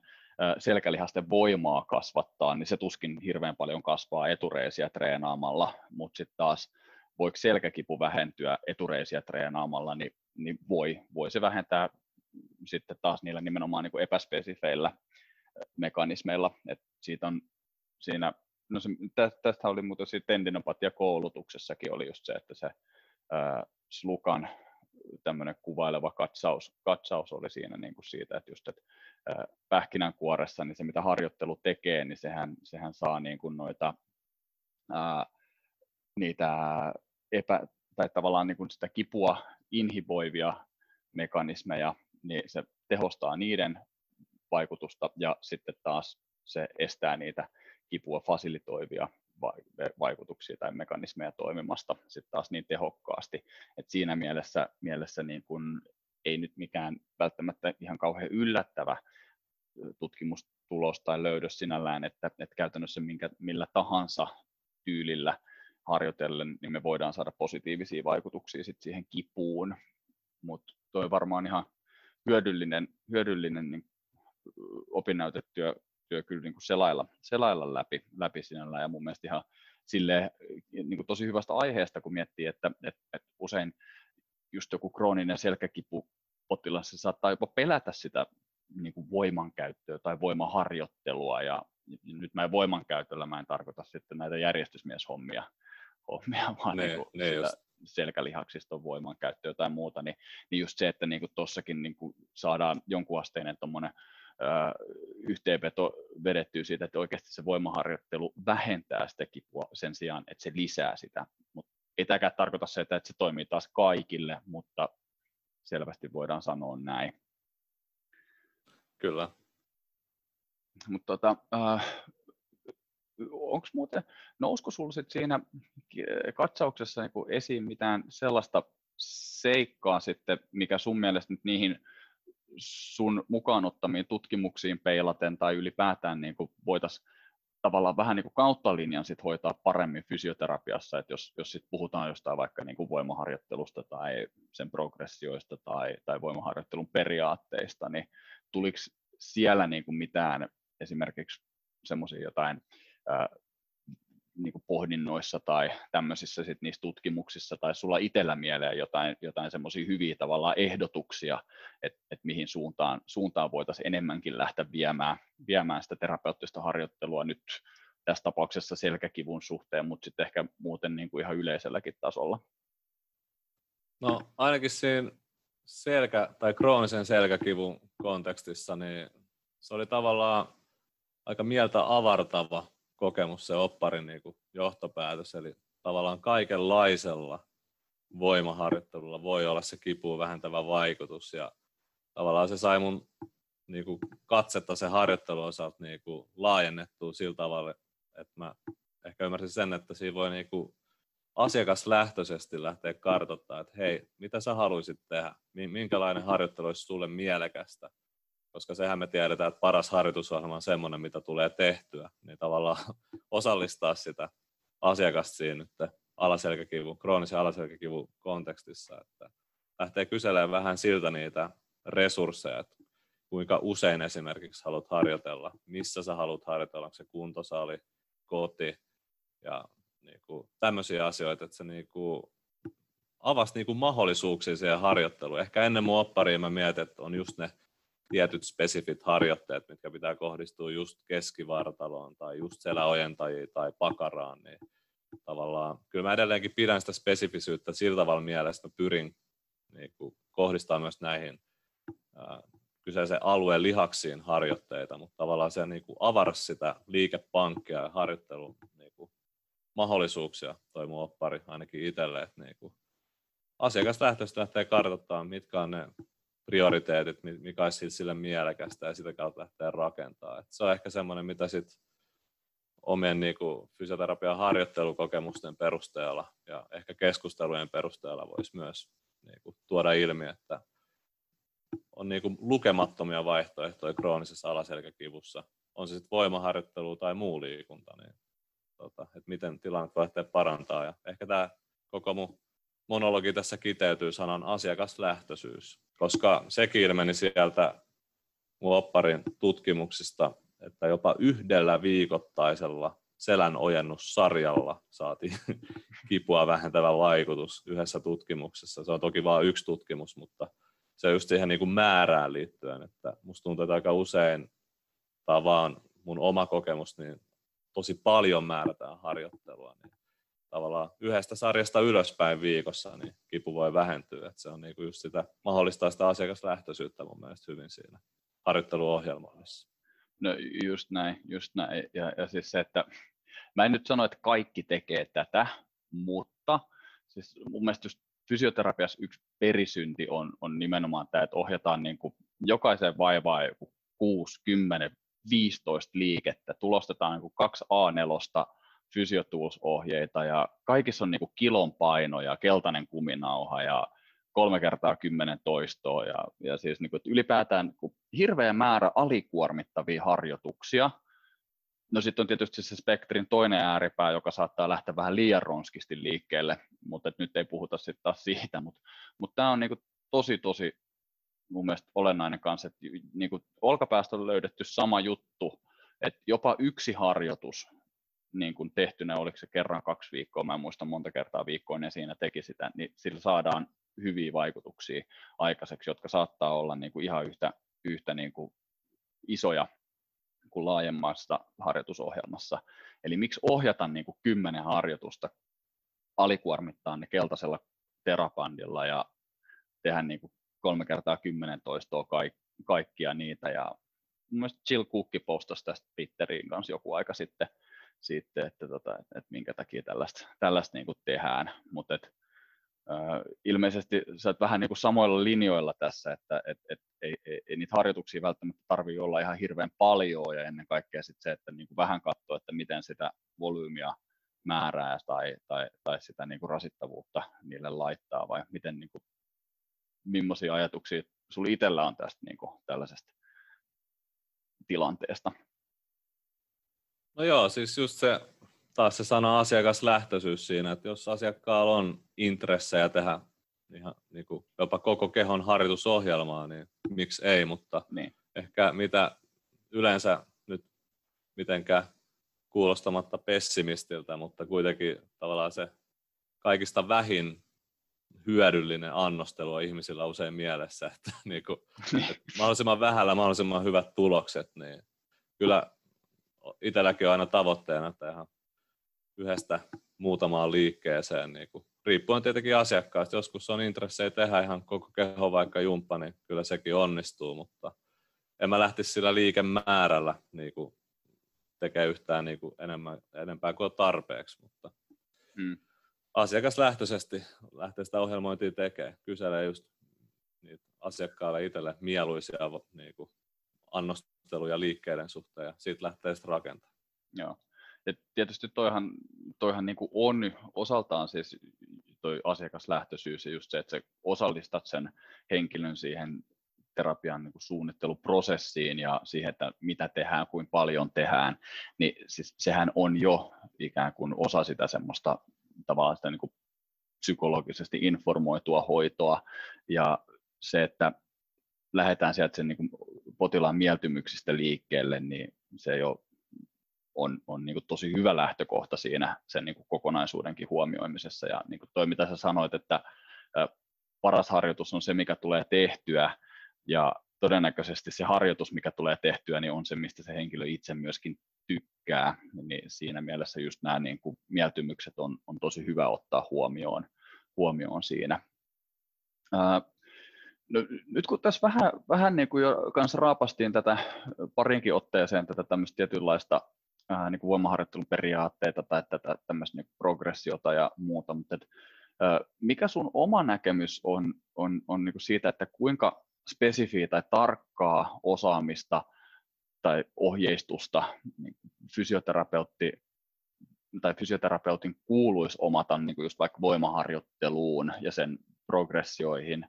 selkälihasten voimaa kasvattaa, niin se tuskin hirveän paljon kasvaa etureisiä treenaamalla, mutta sitten taas voiko selkäkipu vähentyä etureisiä treenaamalla, niin, niin voi, voi se vähentää sitten taas niillä nimenomaan niin kuin epäspesifeillä mekanismeilla, että siitä on siinä, no se, tästä oli muuten siinä tendinopatia koulutuksessakin oli just se, että se ää, slukan tämmöinen kuvaileva katsaus, katsaus oli siinä niin kuin siitä, että just että pähkinänkuoressa, niin se mitä harjoittelu tekee, niin sehän, sehän saa niin kuin noita ää, niitä epä, tai tavallaan niin kuin sitä kipua inhiboivia mekanismeja, niin se tehostaa niiden vaikutusta ja sitten taas se estää niitä kipua fasilitoivia vaikutuksia tai mekanismeja toimimasta sitten taas niin tehokkaasti. Et siinä mielessä, mielessä niin kun ei nyt mikään välttämättä ihan kauhean yllättävä tutkimustulos tai löydös sinällään, että, että käytännössä minkä, millä tahansa tyylillä harjoitellen, niin me voidaan saada positiivisia vaikutuksia sit siihen kipuun, mutta toi varmaan ihan hyödyllinen, hyödyllinen niin opinnäytetyö työ kyllä niin kuin selailla, selailla läpi, läpi sinällään. Ja mun mielestä ihan silleen, niin kuin tosi hyvästä aiheesta, kun miettii, että, että, että usein just joku krooninen selkäkipu potilas saattaa jopa pelätä sitä niin kuin voimankäyttöä tai voimaharjoittelua. Ja nyt mä en voimankäytöllä, mä en tarkoita sitten näitä järjestysmieshommia, hommia, vaan ne, niin ne sitä selkälihaksiston voimankäyttöä tai muuta, niin, niin just se, että niin kuin tossakin niin kuin saadaan jonkunasteinen tuommoinen yhteenveto vedettyä siitä, että oikeasti se voimaharjoittelu vähentää sitä kipua sen sijaan, että se lisää sitä. Mutta ei tämäkään tarkoita se, että se toimii taas kaikille, mutta selvästi voidaan sanoa näin.
Kyllä.
Mutta tota, äh, onko muuten, nousko sinulla siinä katsauksessa niinku esiin mitään sellaista seikkaa sitten, mikä sun mielestä nyt niihin sun mukaan ottamiin tutkimuksiin peilaten tai ylipäätään niin voitaisiin tavallaan vähän niin kuin kautta linjan sit hoitaa paremmin fysioterapiassa, että jos, jos sit puhutaan jostain vaikka niin kuin voimaharjoittelusta tai sen progressioista tai, tai voimaharjoittelun periaatteista, niin tuliko siellä niin kuin mitään esimerkiksi semmoisia jotain niin kuin pohdinnoissa tai tämmöisissä sit niissä tutkimuksissa tai sulla itsellä mieleen jotain, jotain semmoisia hyviä tavallaan ehdotuksia, että et mihin suuntaan, suuntaan voitaisiin enemmänkin lähteä viemään, viemään sitä terapeuttista harjoittelua nyt tässä tapauksessa selkäkivun suhteen, mutta sitten ehkä muuten niin kuin ihan yleiselläkin tasolla.
No ainakin siinä selkä- tai kroonisen selkäkivun kontekstissa, niin se oli tavallaan aika mieltä avartava kokemus, se opparin niin kuin johtopäätös, eli tavallaan kaikenlaisella voimaharjoittelulla voi olla se kipuun vähentävä vaikutus ja tavallaan se sai mun niin kuin katsetta sen harjoittelun osalta niin kuin laajennettua sillä tavalla, että mä ehkä ymmärsin sen, että siinä voi niin kuin asiakaslähtöisesti lähteä kartoittamaan, että hei, mitä sä haluaisit tehdä, minkälainen harjoittelu olisi sulle mielekästä, koska sehän me tiedetään, että paras harjoitusohjelma on semmoinen, mitä tulee tehtyä, niin tavallaan osallistaa sitä asiakasta siinä nyt alaselkäkivun, kroonisen alaselkäkivun kontekstissa, että lähtee kyselemään vähän siltä niitä resursseja, että kuinka usein esimerkiksi haluat harjoitella, missä sä haluat harjoitella, onko se kuntosali, koti ja niin kuin, tämmöisiä asioita, että se niin kuin, avasi niin kuin mahdollisuuksia siihen harjoitteluun. Ehkä ennen mun oppariin mä mietin, että on just ne tietyt spesifit harjoitteet, mitkä pitää kohdistua just keskivartaloon tai just seläojentajiin tai pakaraan, niin tavallaan, kyllä mä edelleenkin pidän sitä spesifisyyttä sillä tavalla mielessä, että pyrin niin kuin, kohdistaa myös näihin ää, kyseisen alueen lihaksiin harjoitteita, mutta tavallaan se niin kuin avarsi sitä liikepankkia ja harjoittelun niin kuin, mahdollisuuksia, toi mun oppari ainakin itselle, että niin kuin, asiakaslähtöistä lähtee kartoittamaan, mitkä on ne prioriteetit, mikä olisi sille mielekästä ja sitä kautta lähtee rakentaa. Et se on ehkä semmoinen, mitä sitten omien niin kuin, fysioterapian harjoittelukokemusten perusteella ja ehkä keskustelujen perusteella voisi myös niin kuin, tuoda ilmi, että on niin kuin, lukemattomia vaihtoehtoja kroonisessa alaselkäkivussa. On se sitten voimaharjoittelu tai muu liikunta, niin tota, että miten tilanne voi lähteä parantaa. Ja ehkä tämä koko mun monologi tässä kiteytyy sanan asiakaslähtöisyys, koska sekin ilmeni sieltä mun tutkimuksista, että jopa yhdellä viikoittaisella selän ojennussarjalla saatiin kipua vähentävä vaikutus yhdessä tutkimuksessa. Se on toki vain yksi tutkimus, mutta se on just siihen niin kuin määrään liittyen, että musta tuntuu, että aika usein, tai vaan mun oma kokemus, niin tosi paljon määrätään harjoittelua, niin tavallaan yhdestä sarjasta ylöspäin viikossa, niin kipu voi vähentyä. Että se on niin kuin just sitä, mahdollistaa sitä asiakaslähtöisyyttä mun mielestä hyvin siinä harjoitteluohjelmoinnissa.
No just näin, just näin. Ja, ja siis se, että mä en nyt sano, että kaikki tekee tätä, mutta siis mun mielestä just fysioterapiassa yksi perisynti on, on nimenomaan tämä, että ohjataan niin kuin jokaiseen vaivaan joku 6, 10, 15 liikettä, tulostetaan niin kuin kaksi A4 fysiotools-ohjeita ja kaikissa on niin kuin kilon paino ja keltainen kuminauha ja kolme kertaa kymmenen toistoa ja, ja siis niin kuin, että ylipäätään niin kuin hirveä määrä alikuormittavia harjoituksia. No sitten on tietysti se spektrin toinen ääripää, joka saattaa lähteä vähän liian ronskisti liikkeelle, mutta nyt ei puhuta sitten taas siitä, mutta, mutta tämä on niin kuin tosi tosi mun mielestä olennainen kanssa, että niin kuin olkapäästä on löydetty sama juttu, että jopa yksi harjoitus niin kuin tehtynä, oliko se kerran kaksi viikkoa, mä en muista monta kertaa viikkoa, ja siinä teki sitä, niin sillä saadaan hyviä vaikutuksia aikaiseksi, jotka saattaa olla niin kuin ihan yhtä, yhtä niin kuin isoja kuin laajemmassa harjoitusohjelmassa. Eli miksi ohjata niin kuin kymmenen harjoitusta, alikuormittaa ne keltaisella terapandilla ja tehdä niin kuin kolme kertaa kymmenen toistoa kaikkia niitä. Ja mun mielestä Jill Cook postasi tästä Twitteriin kanssa joku aika sitten, sitten että, tota, että, minkä takia tällaista, tällaista niin kuin tehdään. Mutta et, äh, ilmeisesti sä oot vähän niin kuin samoilla linjoilla tässä, että et, et, ei, ei, ei niitä harjoituksia välttämättä tarvitse olla ihan hirveän paljon ja ennen kaikkea sit se, että niin kuin vähän katsoo, että miten sitä volyymiä määrää tai, tai, tai sitä niin kuin rasittavuutta niille laittaa vai miten, niin kuin, millaisia ajatuksia sulla itsellä on tästä niin kuin, tällaisesta tilanteesta?
No joo, siis just se, taas se sana asiakaslähtöisyys siinä, että jos asiakkaalla on intressejä tehdä ihan niin kuin jopa koko kehon harjoitusohjelmaa, niin miksi ei, mutta niin. ehkä mitä yleensä nyt mitenkään kuulostamatta pessimistiltä, mutta kuitenkin tavallaan se kaikista vähin hyödyllinen annostelu on ihmisillä usein mielessä, että, niin kuin, että mahdollisimman vähällä mahdollisimman hyvät tulokset, niin kyllä itselläkin on aina tavoitteena, että ihan yhdestä muutamaan liikkeeseen, niin kuin, riippuen tietenkin asiakkaasta, joskus on intressejä tehdä ihan koko keho vaikka jumppa, niin kyllä sekin onnistuu, mutta en mä lähtisi sillä liikemäärällä niin kuin, tekee yhtään niin kuin enemmän, enempää kuin tarpeeksi, mutta hmm. asiakaslähtöisesti lähtee sitä ohjelmointia tekemään, kyselee just niitä asiakkaalle itselle mieluisia niin kuin, annosteluja liikkeiden suhteen ja siitä lähtee sitten rakentamaan.
Joo. Ja tietysti toihan, toihan niin kuin on osaltaan siis toi asiakaslähtöisyys ja just se, että sä osallistat sen henkilön siihen terapian niin kuin suunnitteluprosessiin ja siihen, että mitä tehdään, kuinka paljon tehdään, niin siis sehän on jo ikään kuin osa sitä semmoista tavallaan sitä niin kuin psykologisesti informoitua hoitoa ja se, että lähdetään sieltä sen niin kuin potilaan mieltymyksistä liikkeelle, niin se jo on, on niin tosi hyvä lähtökohta siinä sen niin kokonaisuudenkin huomioimisessa. Ja niin kuin toi, mitä sä sanoit, että paras harjoitus on se, mikä tulee tehtyä, ja todennäköisesti se harjoitus, mikä tulee tehtyä, niin on se, mistä se henkilö itse myöskin tykkää. Niin siinä mielessä just nämä niin kuin mieltymykset on, on tosi hyvä ottaa huomioon, huomioon siinä. No, nyt kun tässä vähän, vähän niin kuin jo kanssa raapastiin tätä parinkin otteeseen tätä tämmöistä tietynlaista ää, niin kuin voimaharjoittelun periaatteita tai tätä tämmöistä niin progressiota ja muuta, mutta et, ää, mikä sun oma näkemys on, on, on niin kuin siitä, että kuinka spesifiä tai tarkkaa osaamista tai ohjeistusta niin fysioterapeutti tai fysioterapeutin kuuluisi omata niin kuin just vaikka voimaharjoitteluun ja sen progressioihin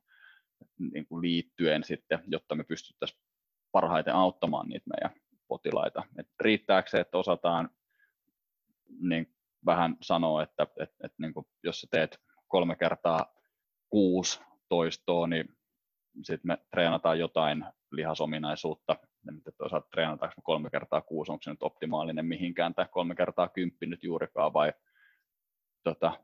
niin kuin liittyen sitten, jotta me pystyttäisiin parhaiten auttamaan niitä meidän potilaita. Et riittääkö se, että osataan niin vähän sanoa, että, että, että niin kuin jos sä teet kolme kertaa kuusi toistoa, niin sitten me treenataan jotain lihasominaisuutta, että toisaalta treenataanko me kolme kertaa kuusi, onko se nyt optimaalinen mihinkään, tai kolme kertaa kymppi nyt juurikaan, vai tota,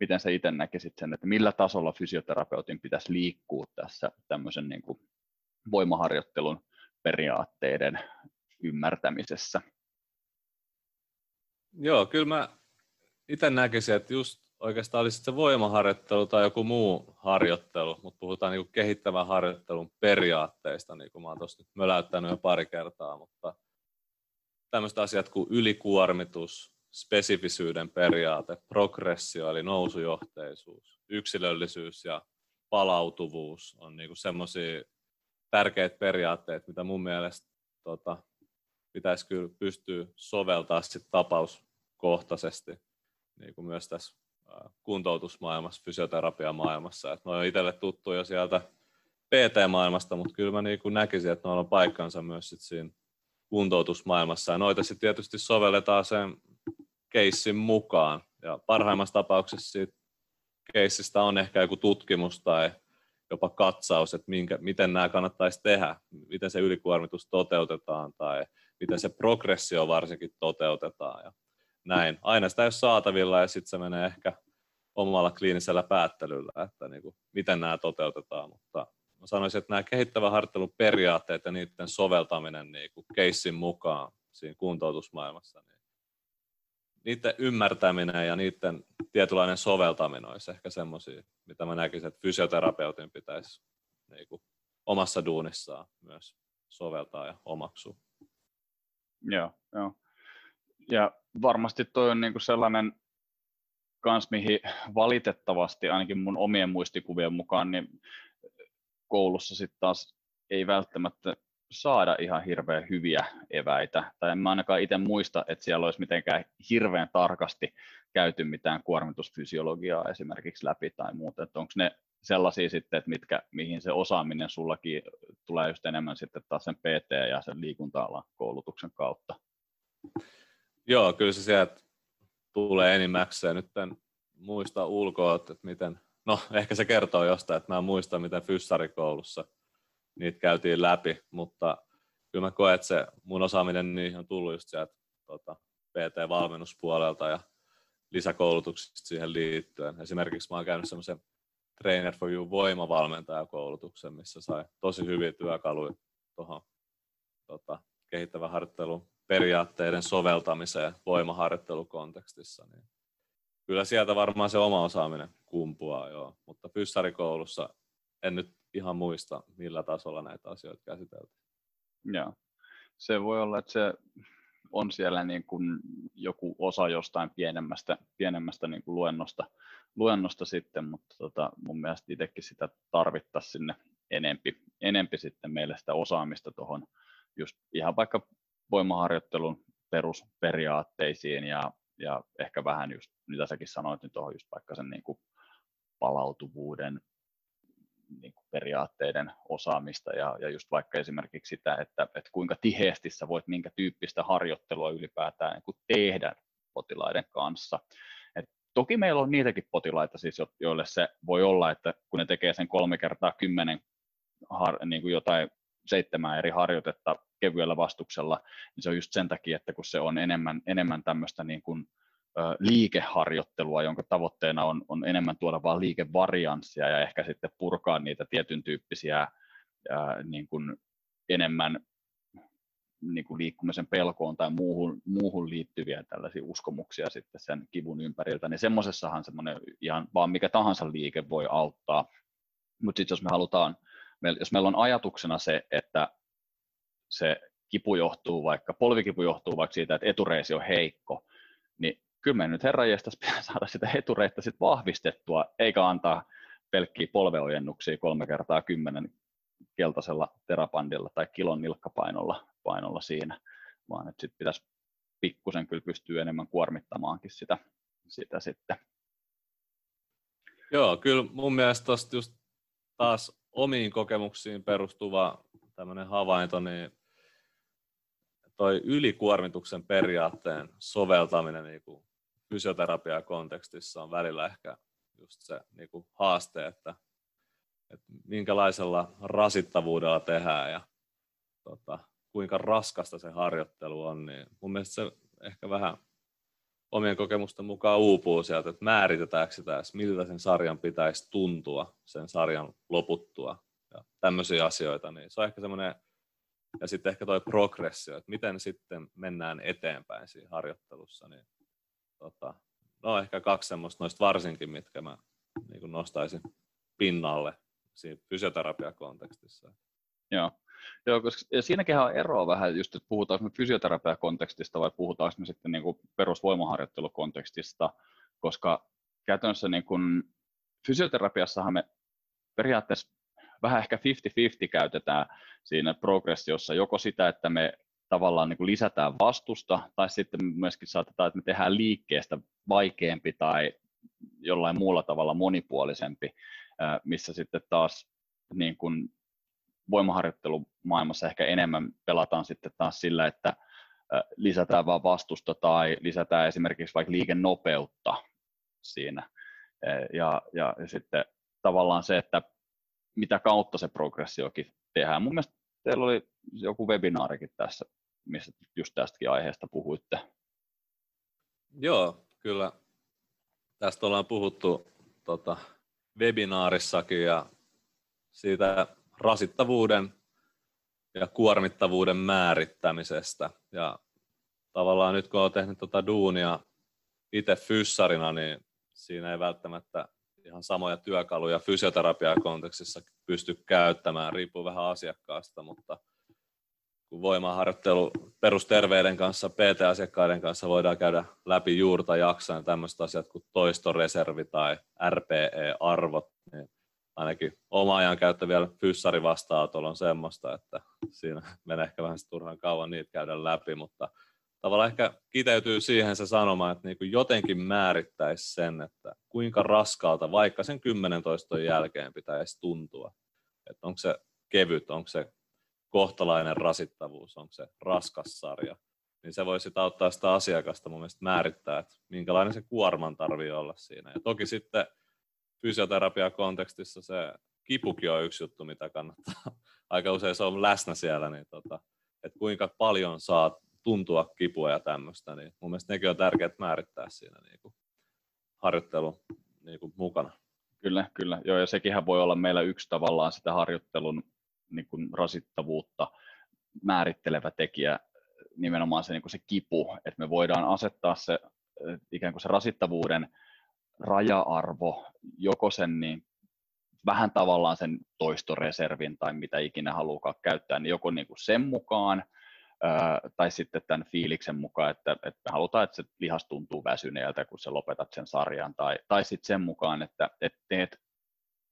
miten sä itse näkisit sen, että millä tasolla fysioterapeutin pitäisi liikkua tässä tämmöisen niin kuin voimaharjoittelun periaatteiden ymmärtämisessä?
Joo, kyllä mä itse näkisin, että just oikeastaan olisi se voimaharjoittelu tai joku muu harjoittelu, mutta puhutaan niin kehittävän harjoittelun periaatteista, niin kuin mä oon tuossa nyt möläyttänyt jo pari kertaa, mutta tämmöiset asiat kuin ylikuormitus, spesifisyyden periaate, progressio eli nousujohteisuus, yksilöllisyys ja palautuvuus on niin semmoisia tärkeitä periaatteet, mitä mun mielestä tota, pitäisi kyllä pystyä soveltaa sit tapauskohtaisesti niin kuin myös tässä kuntoutusmaailmassa, fysioterapiamaailmassa. Että ne on itselle tuttu jo sieltä PT-maailmasta, mutta kyllä mä niin kuin näkisin, että noilla on paikkansa myös sit siinä kuntoutusmaailmassa. Ja noita sitten tietysti sovelletaan sen keissin mukaan. Ja parhaimmassa tapauksessa siitä keissistä on ehkä joku tutkimus tai jopa katsaus, että minkä, miten nämä kannattaisi tehdä, miten se ylikuormitus toteutetaan tai miten se progressio varsinkin toteutetaan. Ja näin. Aina sitä ei ole saatavilla ja sitten se menee ehkä omalla kliinisellä päättelyllä, että niin kuin, miten nämä toteutetaan, mutta mä sanoisin, että nämä kehittävän harjoittelun periaatteet ja niiden soveltaminen niin kuin keissin mukaan siinä kuntoutusmaailmassa, niiden ymmärtäminen ja niiden tietynlainen soveltaminen olisi ehkä semmoisia, mitä mä näkisin, että fysioterapeutin pitäisi niin kuin, omassa duunissaan myös soveltaa ja omaksua.
Joo, joo. Ja varmasti toi on niinku sellainen kans, mihin valitettavasti ainakin mun omien muistikuvien mukaan, niin koulussa sitten taas ei välttämättä saada ihan hirveän hyviä eväitä. Tai en mä ainakaan itse muista, että siellä olisi mitenkään hirveän tarkasti käyty mitään kuormitusfysiologiaa esimerkiksi läpi tai muuta. Että onko ne sellaisia sitten, että mitkä, mihin se osaaminen sullakin tulee just enemmän sitten taas sen PT ja sen liikunta koulutuksen kautta?
Joo, kyllä se sieltä tulee enimmäkseen. Nyt en muista ulkoa, että miten, no ehkä se kertoo jostain, että mä en muista, miten fyssarikoulussa niitä käytiin läpi, mutta kyllä mä koen, että se mun osaaminen niin on tullut just sieltä tota, PT-valmennuspuolelta ja lisäkoulutuksista siihen liittyen. Esimerkiksi mä oon käynyt semmoisen Trainer for You voimavalmentajakoulutuksen, missä sai tosi hyviä työkaluja tuohon tota, kehittävän harjoittelun periaatteiden soveltamiseen voimaharjoittelukontekstissa, niin kyllä sieltä varmaan se oma osaaminen kumpuaa, joo. mutta fyssarikoulussa en nyt ihan muista, millä tasolla näitä asioita käsiteltiin.
Joo. Se voi olla, että se on siellä niin kuin joku osa jostain pienemmästä, pienemmästä niin kuin luennosta, luennosta sitten, mutta tota, mun mielestä itsekin sitä tarvittaisiin sinne enempi, enempi sitten meille sitä osaamista tuohon just ihan vaikka voimaharjoittelun perusperiaatteisiin ja, ja ehkä vähän just, mitä säkin sanoit, niin tuohon just vaikka sen niin kuin palautuvuuden niin kuin periaatteiden osaamista ja, ja just vaikka esimerkiksi sitä, että, että kuinka tiheästi sä voit minkä tyyppistä harjoittelua ylipäätään niin kuin tehdä potilaiden kanssa. Et toki meillä on niitäkin potilaita, siis, joille se voi olla, että kun ne tekee sen kolme kertaa kymmenen har, niin kuin jotain seitsemän eri harjoitetta kevyellä vastuksella, niin se on just sen takia, että kun se on enemmän, enemmän tämmöistä niin kuin, liikeharjoittelua, jonka tavoitteena on, on enemmän tuoda vain liikevarianssia ja ehkä sitten purkaa niitä tietyn tyyppisiä ää, niin kuin enemmän niin kuin liikkumisen pelkoon tai muuhun, muuhun liittyviä tällaisia uskomuksia sitten sen kivun ympäriltä, niin semmoisessahan semmoinen ihan vaan mikä tahansa liike voi auttaa. Mutta sitten jos me halutaan, jos meillä on ajatuksena se, että se kipu johtuu vaikka, polvikipu johtuu vaikka siitä, että etureisi on heikko, kyllä me nyt herran pitää saada sitä etureittä sit vahvistettua, eikä antaa pelkkiä polveojennuksia kolme kertaa kymmenen keltaisella terapandilla tai kilon nilkkapainolla painolla siinä, vaan että sitten pitäisi pikkusen kyllä pystyä enemmän kuormittamaankin sitä, sitä sitten.
Joo, kyllä mun mielestä just taas omiin kokemuksiin perustuva tämmöinen havainto, niin toi ylikuormituksen periaatteen soveltaminen niin kuin fysioterapiakontekstissa on välillä ehkä just se niin kuin haaste, että, että minkälaisella rasittavuudella tehdään ja tota, kuinka raskasta se harjoittelu on, niin mun mielestä se ehkä vähän omien kokemusten mukaan uupuu sieltä, että määritetäänkö sitä edes, miltä sen sarjan pitäisi tuntua sen sarjan loputtua ja tämmöisiä asioita, niin se on ehkä semmoinen, ja sitten ehkä toi progressio, että miten sitten mennään eteenpäin siinä harjoittelussa, niin tota, no ehkä kaksi semmoista noista varsinkin, mitkä mä niin nostaisin pinnalle siinä fysioterapiakontekstissa.
Joo. Joo, koska ja siinäkin on eroa vähän just, että puhutaanko me fysioterapiakontekstista vai puhutaanko me sitten niin kuin perusvoimaharjoittelukontekstista, koska käytännössä niin kuin fysioterapiassahan me periaatteessa vähän ehkä 50-50 käytetään siinä progressiossa joko sitä, että me tavallaan niin kuin lisätään vastusta, tai sitten myöskin saatetaan, että me tehdään liikkeestä vaikeampi tai jollain muulla tavalla monipuolisempi, missä sitten taas niin kuin voimaharjoittelumaailmassa ehkä enemmän pelataan sitten taas sillä, että lisätään vaan vastusta tai lisätään esimerkiksi vaikka liikennopeutta siinä. Ja, ja, ja sitten tavallaan se, että mitä kautta se progressiokin tehdään. Mun mielestä teillä oli joku webinaarikin tässä, missä just tästäkin aiheesta puhuitte.
Joo, kyllä. Tästä ollaan puhuttu tota, webinaarissakin ja siitä rasittavuuden ja kuormittavuuden määrittämisestä. Ja tavallaan nyt kun olen tehnyt tuota duunia itse fyssarina, niin siinä ei välttämättä ihan samoja työkaluja fysioterapiakontekstissa pysty käyttämään, riippuu vähän asiakkaasta, mutta kun voimaharjoittelu perusterveiden kanssa, PT-asiakkaiden kanssa voidaan käydä läpi juurta jaksain tämmöiset asiat kuin toistoreservi tai RPE-arvot, niin ainakin oma ajan käyttö vielä fyssari vastaanotolla on semmoista, että siinä menee ehkä vähän turhan kauan niitä käydä läpi, mutta tavallaan ehkä kiteytyy siihen se sanoma, että niin kuin jotenkin määrittäisi sen, että kuinka raskaalta vaikka sen 10 toiston jälkeen pitäisi tuntua. Että onko se kevyt, onko se kohtalainen rasittavuus, onko se raskas sarja, niin se voisi auttaa sitä asiakasta mun mielestä määrittää, että minkälainen se kuorman tarvii olla siinä. Ja toki sitten fysioterapiakontekstissa se kipukin on yksi juttu, mitä kannattaa. Aika usein se on läsnä siellä, niin tota, että kuinka paljon saa tuntua kipua ja tämmöistä, niin mun mielestä nekin on tärkeää määrittää siinä niin kuin harjoittelun niin kuin mukana.
Kyllä, kyllä. Joo, ja sekinhän voi olla meillä yksi tavallaan sitä harjoittelun niin kuin rasittavuutta määrittelevä tekijä, nimenomaan se, niin kuin se kipu, että me voidaan asettaa se ikään kuin se rasittavuuden raja-arvo joko sen niin vähän tavallaan sen toistoreservin tai mitä ikinä haluaa käyttää, niin joko niin kuin sen mukaan tai sitten tämän fiiliksen mukaan, että, että me halutaan, että se lihas tuntuu väsyneeltä, kun sä lopetat sen sarjan, tai, tai sitten sen mukaan, että, että teet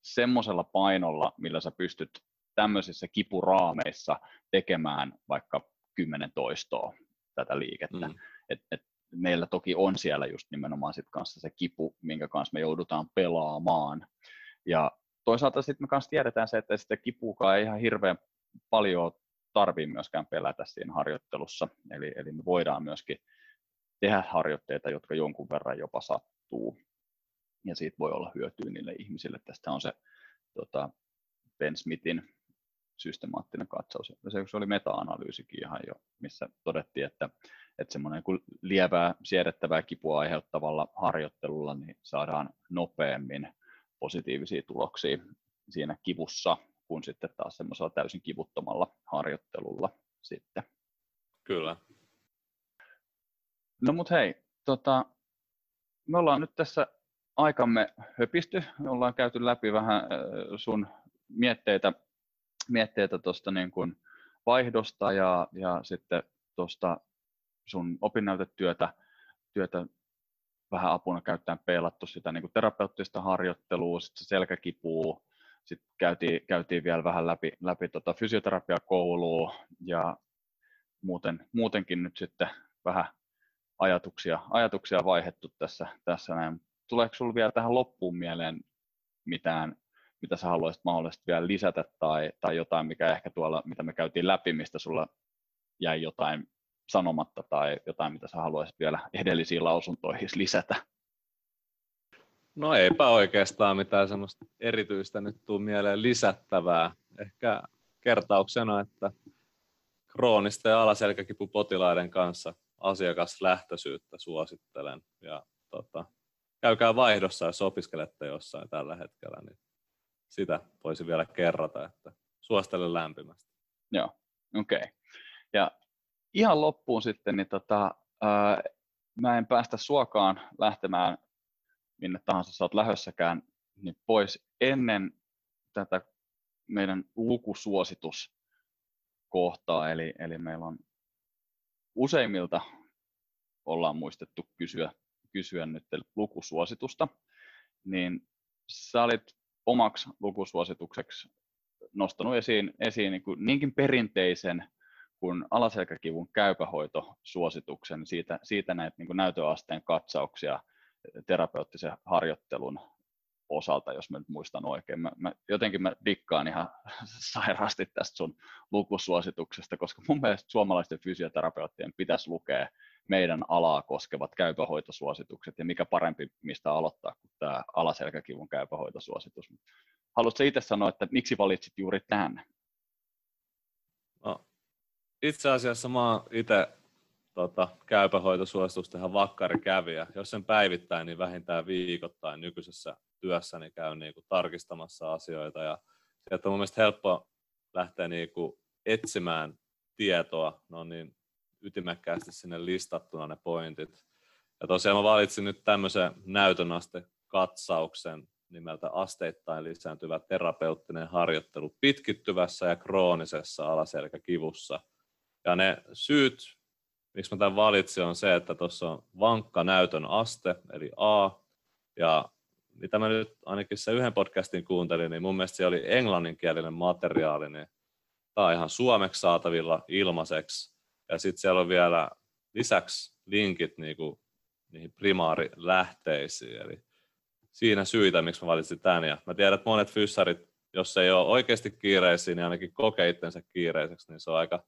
semmoisella painolla, millä sä pystyt tämmöisissä kipuraameissa tekemään vaikka kymmenen toistoa tätä liikettä. Mm. Et, et meillä toki on siellä just nimenomaan sit kanssa se kipu, minkä kanssa me joudutaan pelaamaan. Ja toisaalta sitten me kanssa tiedetään se, että sitä kipuukaan ei ihan hirveän paljon tarvii myöskään pelätä siinä harjoittelussa. Eli, eli me voidaan myöskin tehdä harjoitteita, jotka jonkun verran jopa sattuu. Ja siitä voi olla hyötyä niille ihmisille. Tästä on se tota, Ben Smithin systemaattinen katsaus. Se oli meta-analyysikin ihan jo, missä todettiin, että, että semmoinen lievää siedettävää kipua aiheuttavalla harjoittelulla niin saadaan nopeammin positiivisia tuloksia siinä kivussa kuin sitten taas semmoisella täysin kivuttomalla harjoittelulla sitten.
Kyllä.
No mut hei, tota, me ollaan nyt tässä aikamme höpisty. Me ollaan käyty läpi vähän sun mietteitä mietteitä tuosta niin vaihdosta ja, ja sitten tuosta sun opinnäytetyötä työtä vähän apuna käyttäen peilattu sitä niin kuin terapeuttista harjoittelua, sitten selkäkipua, sitten käytiin, käytiin vielä vähän läpi, läpi tota fysioterapiakoulua ja muuten, muutenkin nyt sitten vähän ajatuksia, ajatuksia vaihettu tässä, tässä näin. Tuleeko sinulla vielä tähän loppuun mieleen mitään, mitä sä haluaisit mahdollisesti vielä lisätä tai, tai jotain, mikä ehkä tuolla, mitä me käytiin läpi, mistä sulla jäi jotain sanomatta tai jotain, mitä sä haluaisit vielä edellisiin lausuntoihin lisätä?
No eipä oikeastaan mitään semmoista erityistä nyt tuu mieleen lisättävää. Ehkä kertauksena, että kroonista ja alaselkäkipupotilaiden kanssa asiakaslähtöisyyttä suosittelen. Ja tota, käykää vaihdossa, jos opiskelette jossain tällä hetkellä, niin sitä voisi vielä kerrata, että suosittelen lämpimästi.
Joo, okei. Okay. Ja ihan loppuun sitten, niin tota, ää, mä en päästä suokaan lähtemään minne tahansa sä oot lähössäkään, niin pois ennen tätä meidän lukusuosituskohtaa, eli, eli meillä on useimmilta ollaan muistettu kysyä, kysyä nyt lukusuositusta, niin sä olit omaksi lukusuositukseksi nostanut esiin, esiin niin kuin niinkin perinteisen kuin alaselkäkivun käypähoitosuosituksen, siitä, siitä näitä niin kuin näytöasteen katsauksia terapeuttisen harjoittelun osalta, jos mä nyt muistan oikein. Mä, mä, jotenkin mä dikkaan ihan sairaasti tästä sun lukusuosituksesta, koska mun mielestä suomalaisten fysioterapeuttien pitäisi lukea meidän alaa koskevat käypähoitosuositukset, ja mikä parempi, mistä aloittaa kuin tämä alaselkäkivun käypähoitosuositus. Haluatko itse sanoa, että miksi valitsit juuri tämän?
No, itse asiassa mä oon itse tota, käypähoitosuositusta ihan vakkari kävijä. Jos sen päivittäin, niin vähintään viikoittain nykyisessä työssäni käyn niin kuin tarkistamassa asioita. Ja sieltä on mun mielestä helppo lähteä niin kuin etsimään tietoa. Ne on niin ytimekkäästi sinne listattuna ne pointit. Ja tosiaan mä valitsin nyt tämmöisen näytönaste katsauksen nimeltä asteittain lisääntyvä terapeuttinen harjoittelu pitkittyvässä ja kroonisessa alaselkäkivussa. Ja ne syyt, miksi mä tämän valitsin, on se, että tuossa on vankka näytön aste, eli A, ja mitä mä nyt ainakin se yhden podcastin kuuntelin, niin mun mielestä se oli englanninkielinen materiaali, niin tämä on ihan suomeksi saatavilla ilmaiseksi. Ja sitten siellä on vielä lisäksi linkit niinku, niihin primaarilähteisiin, eli siinä syitä, miksi mä valitsin tämän. Ja mä tiedän, että monet fyssarit, jos ei ole oikeasti kiireisiä, niin ainakin kokee itsensä kiireiseksi, niin se on aika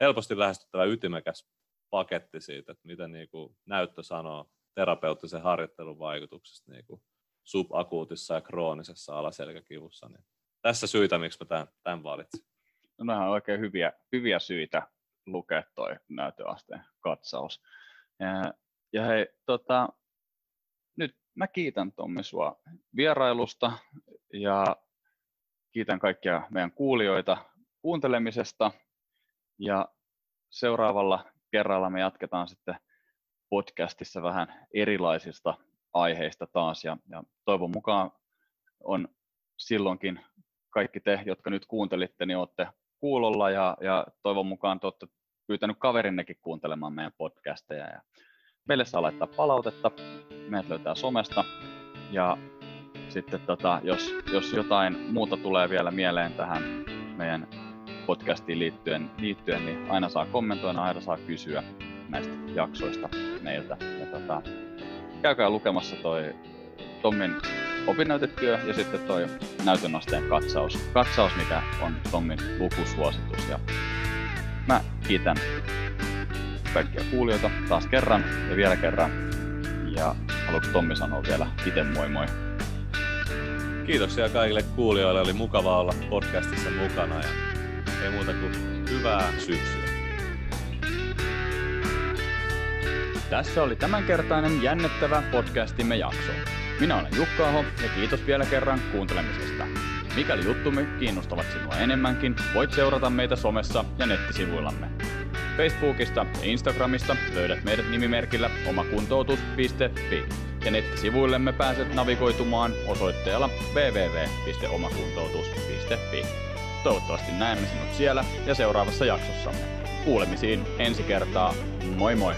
helposti lähestyttävä ytimekäs paketti siitä, että miten niin kuin näyttö sanoo terapeuttisen harjoittelun vaikutuksesta niin kuin subakuutissa ja kroonisessa alaselkäkivussa. Niin tässä syitä, miksi mä tämän, tämän valitsin.
No nämä on oikein hyviä, hyviä syitä lukea toi näytöasteen katsaus. Ja, ja hei, tota, nyt mä kiitän Tommi sua vierailusta ja kiitän kaikkia meidän kuulijoita kuuntelemisesta ja seuraavalla kerralla me jatketaan sitten podcastissa vähän erilaisista aiheista taas ja, ja toivon mukaan on silloinkin kaikki te, jotka nyt kuuntelitte, niin olette kuulolla ja, ja toivon mukaan te olette pyytänyt kaverinnekin kuuntelemaan meidän podcasteja. Ja meille saa laittaa palautetta, meidät löytää somesta ja sitten tota, jos, jos jotain muuta tulee vielä mieleen tähän meidän podcastiin liittyen, liittyen, niin aina saa kommentoida, aina saa kysyä näistä jaksoista meiltä. Ja tota, käykää lukemassa toi Tommin opinnäytetyö ja sitten toi näytönasteen katsaus, katsaus mikä on Tommin lukusuositus. Ja mä kiitän kaikkia kuulijoita taas kerran ja vielä kerran. Ja haluatko Tommi sanoa vielä itse moi moi?
Kiitoksia kaikille kuulijoille, oli mukava olla podcastissa mukana ja ei muuta kuin hyvää syksyä.
Tässä oli tämänkertainen jännittävä podcastimme jakso. Minä olen Jukka Aho ja kiitos vielä kerran kuuntelemisesta. Mikäli juttumme kiinnostavat sinua enemmänkin, voit seurata meitä somessa ja nettisivuillamme. Facebookista ja Instagramista löydät meidät nimimerkillä omakuntoutus.fi ja nettisivuillemme pääset navigoitumaan osoitteella www.omakuntoutus.fi. Toivottavasti näemme sinut siellä ja seuraavassa jaksossamme. Kuulemisiin ensi kertaa. Moi moi!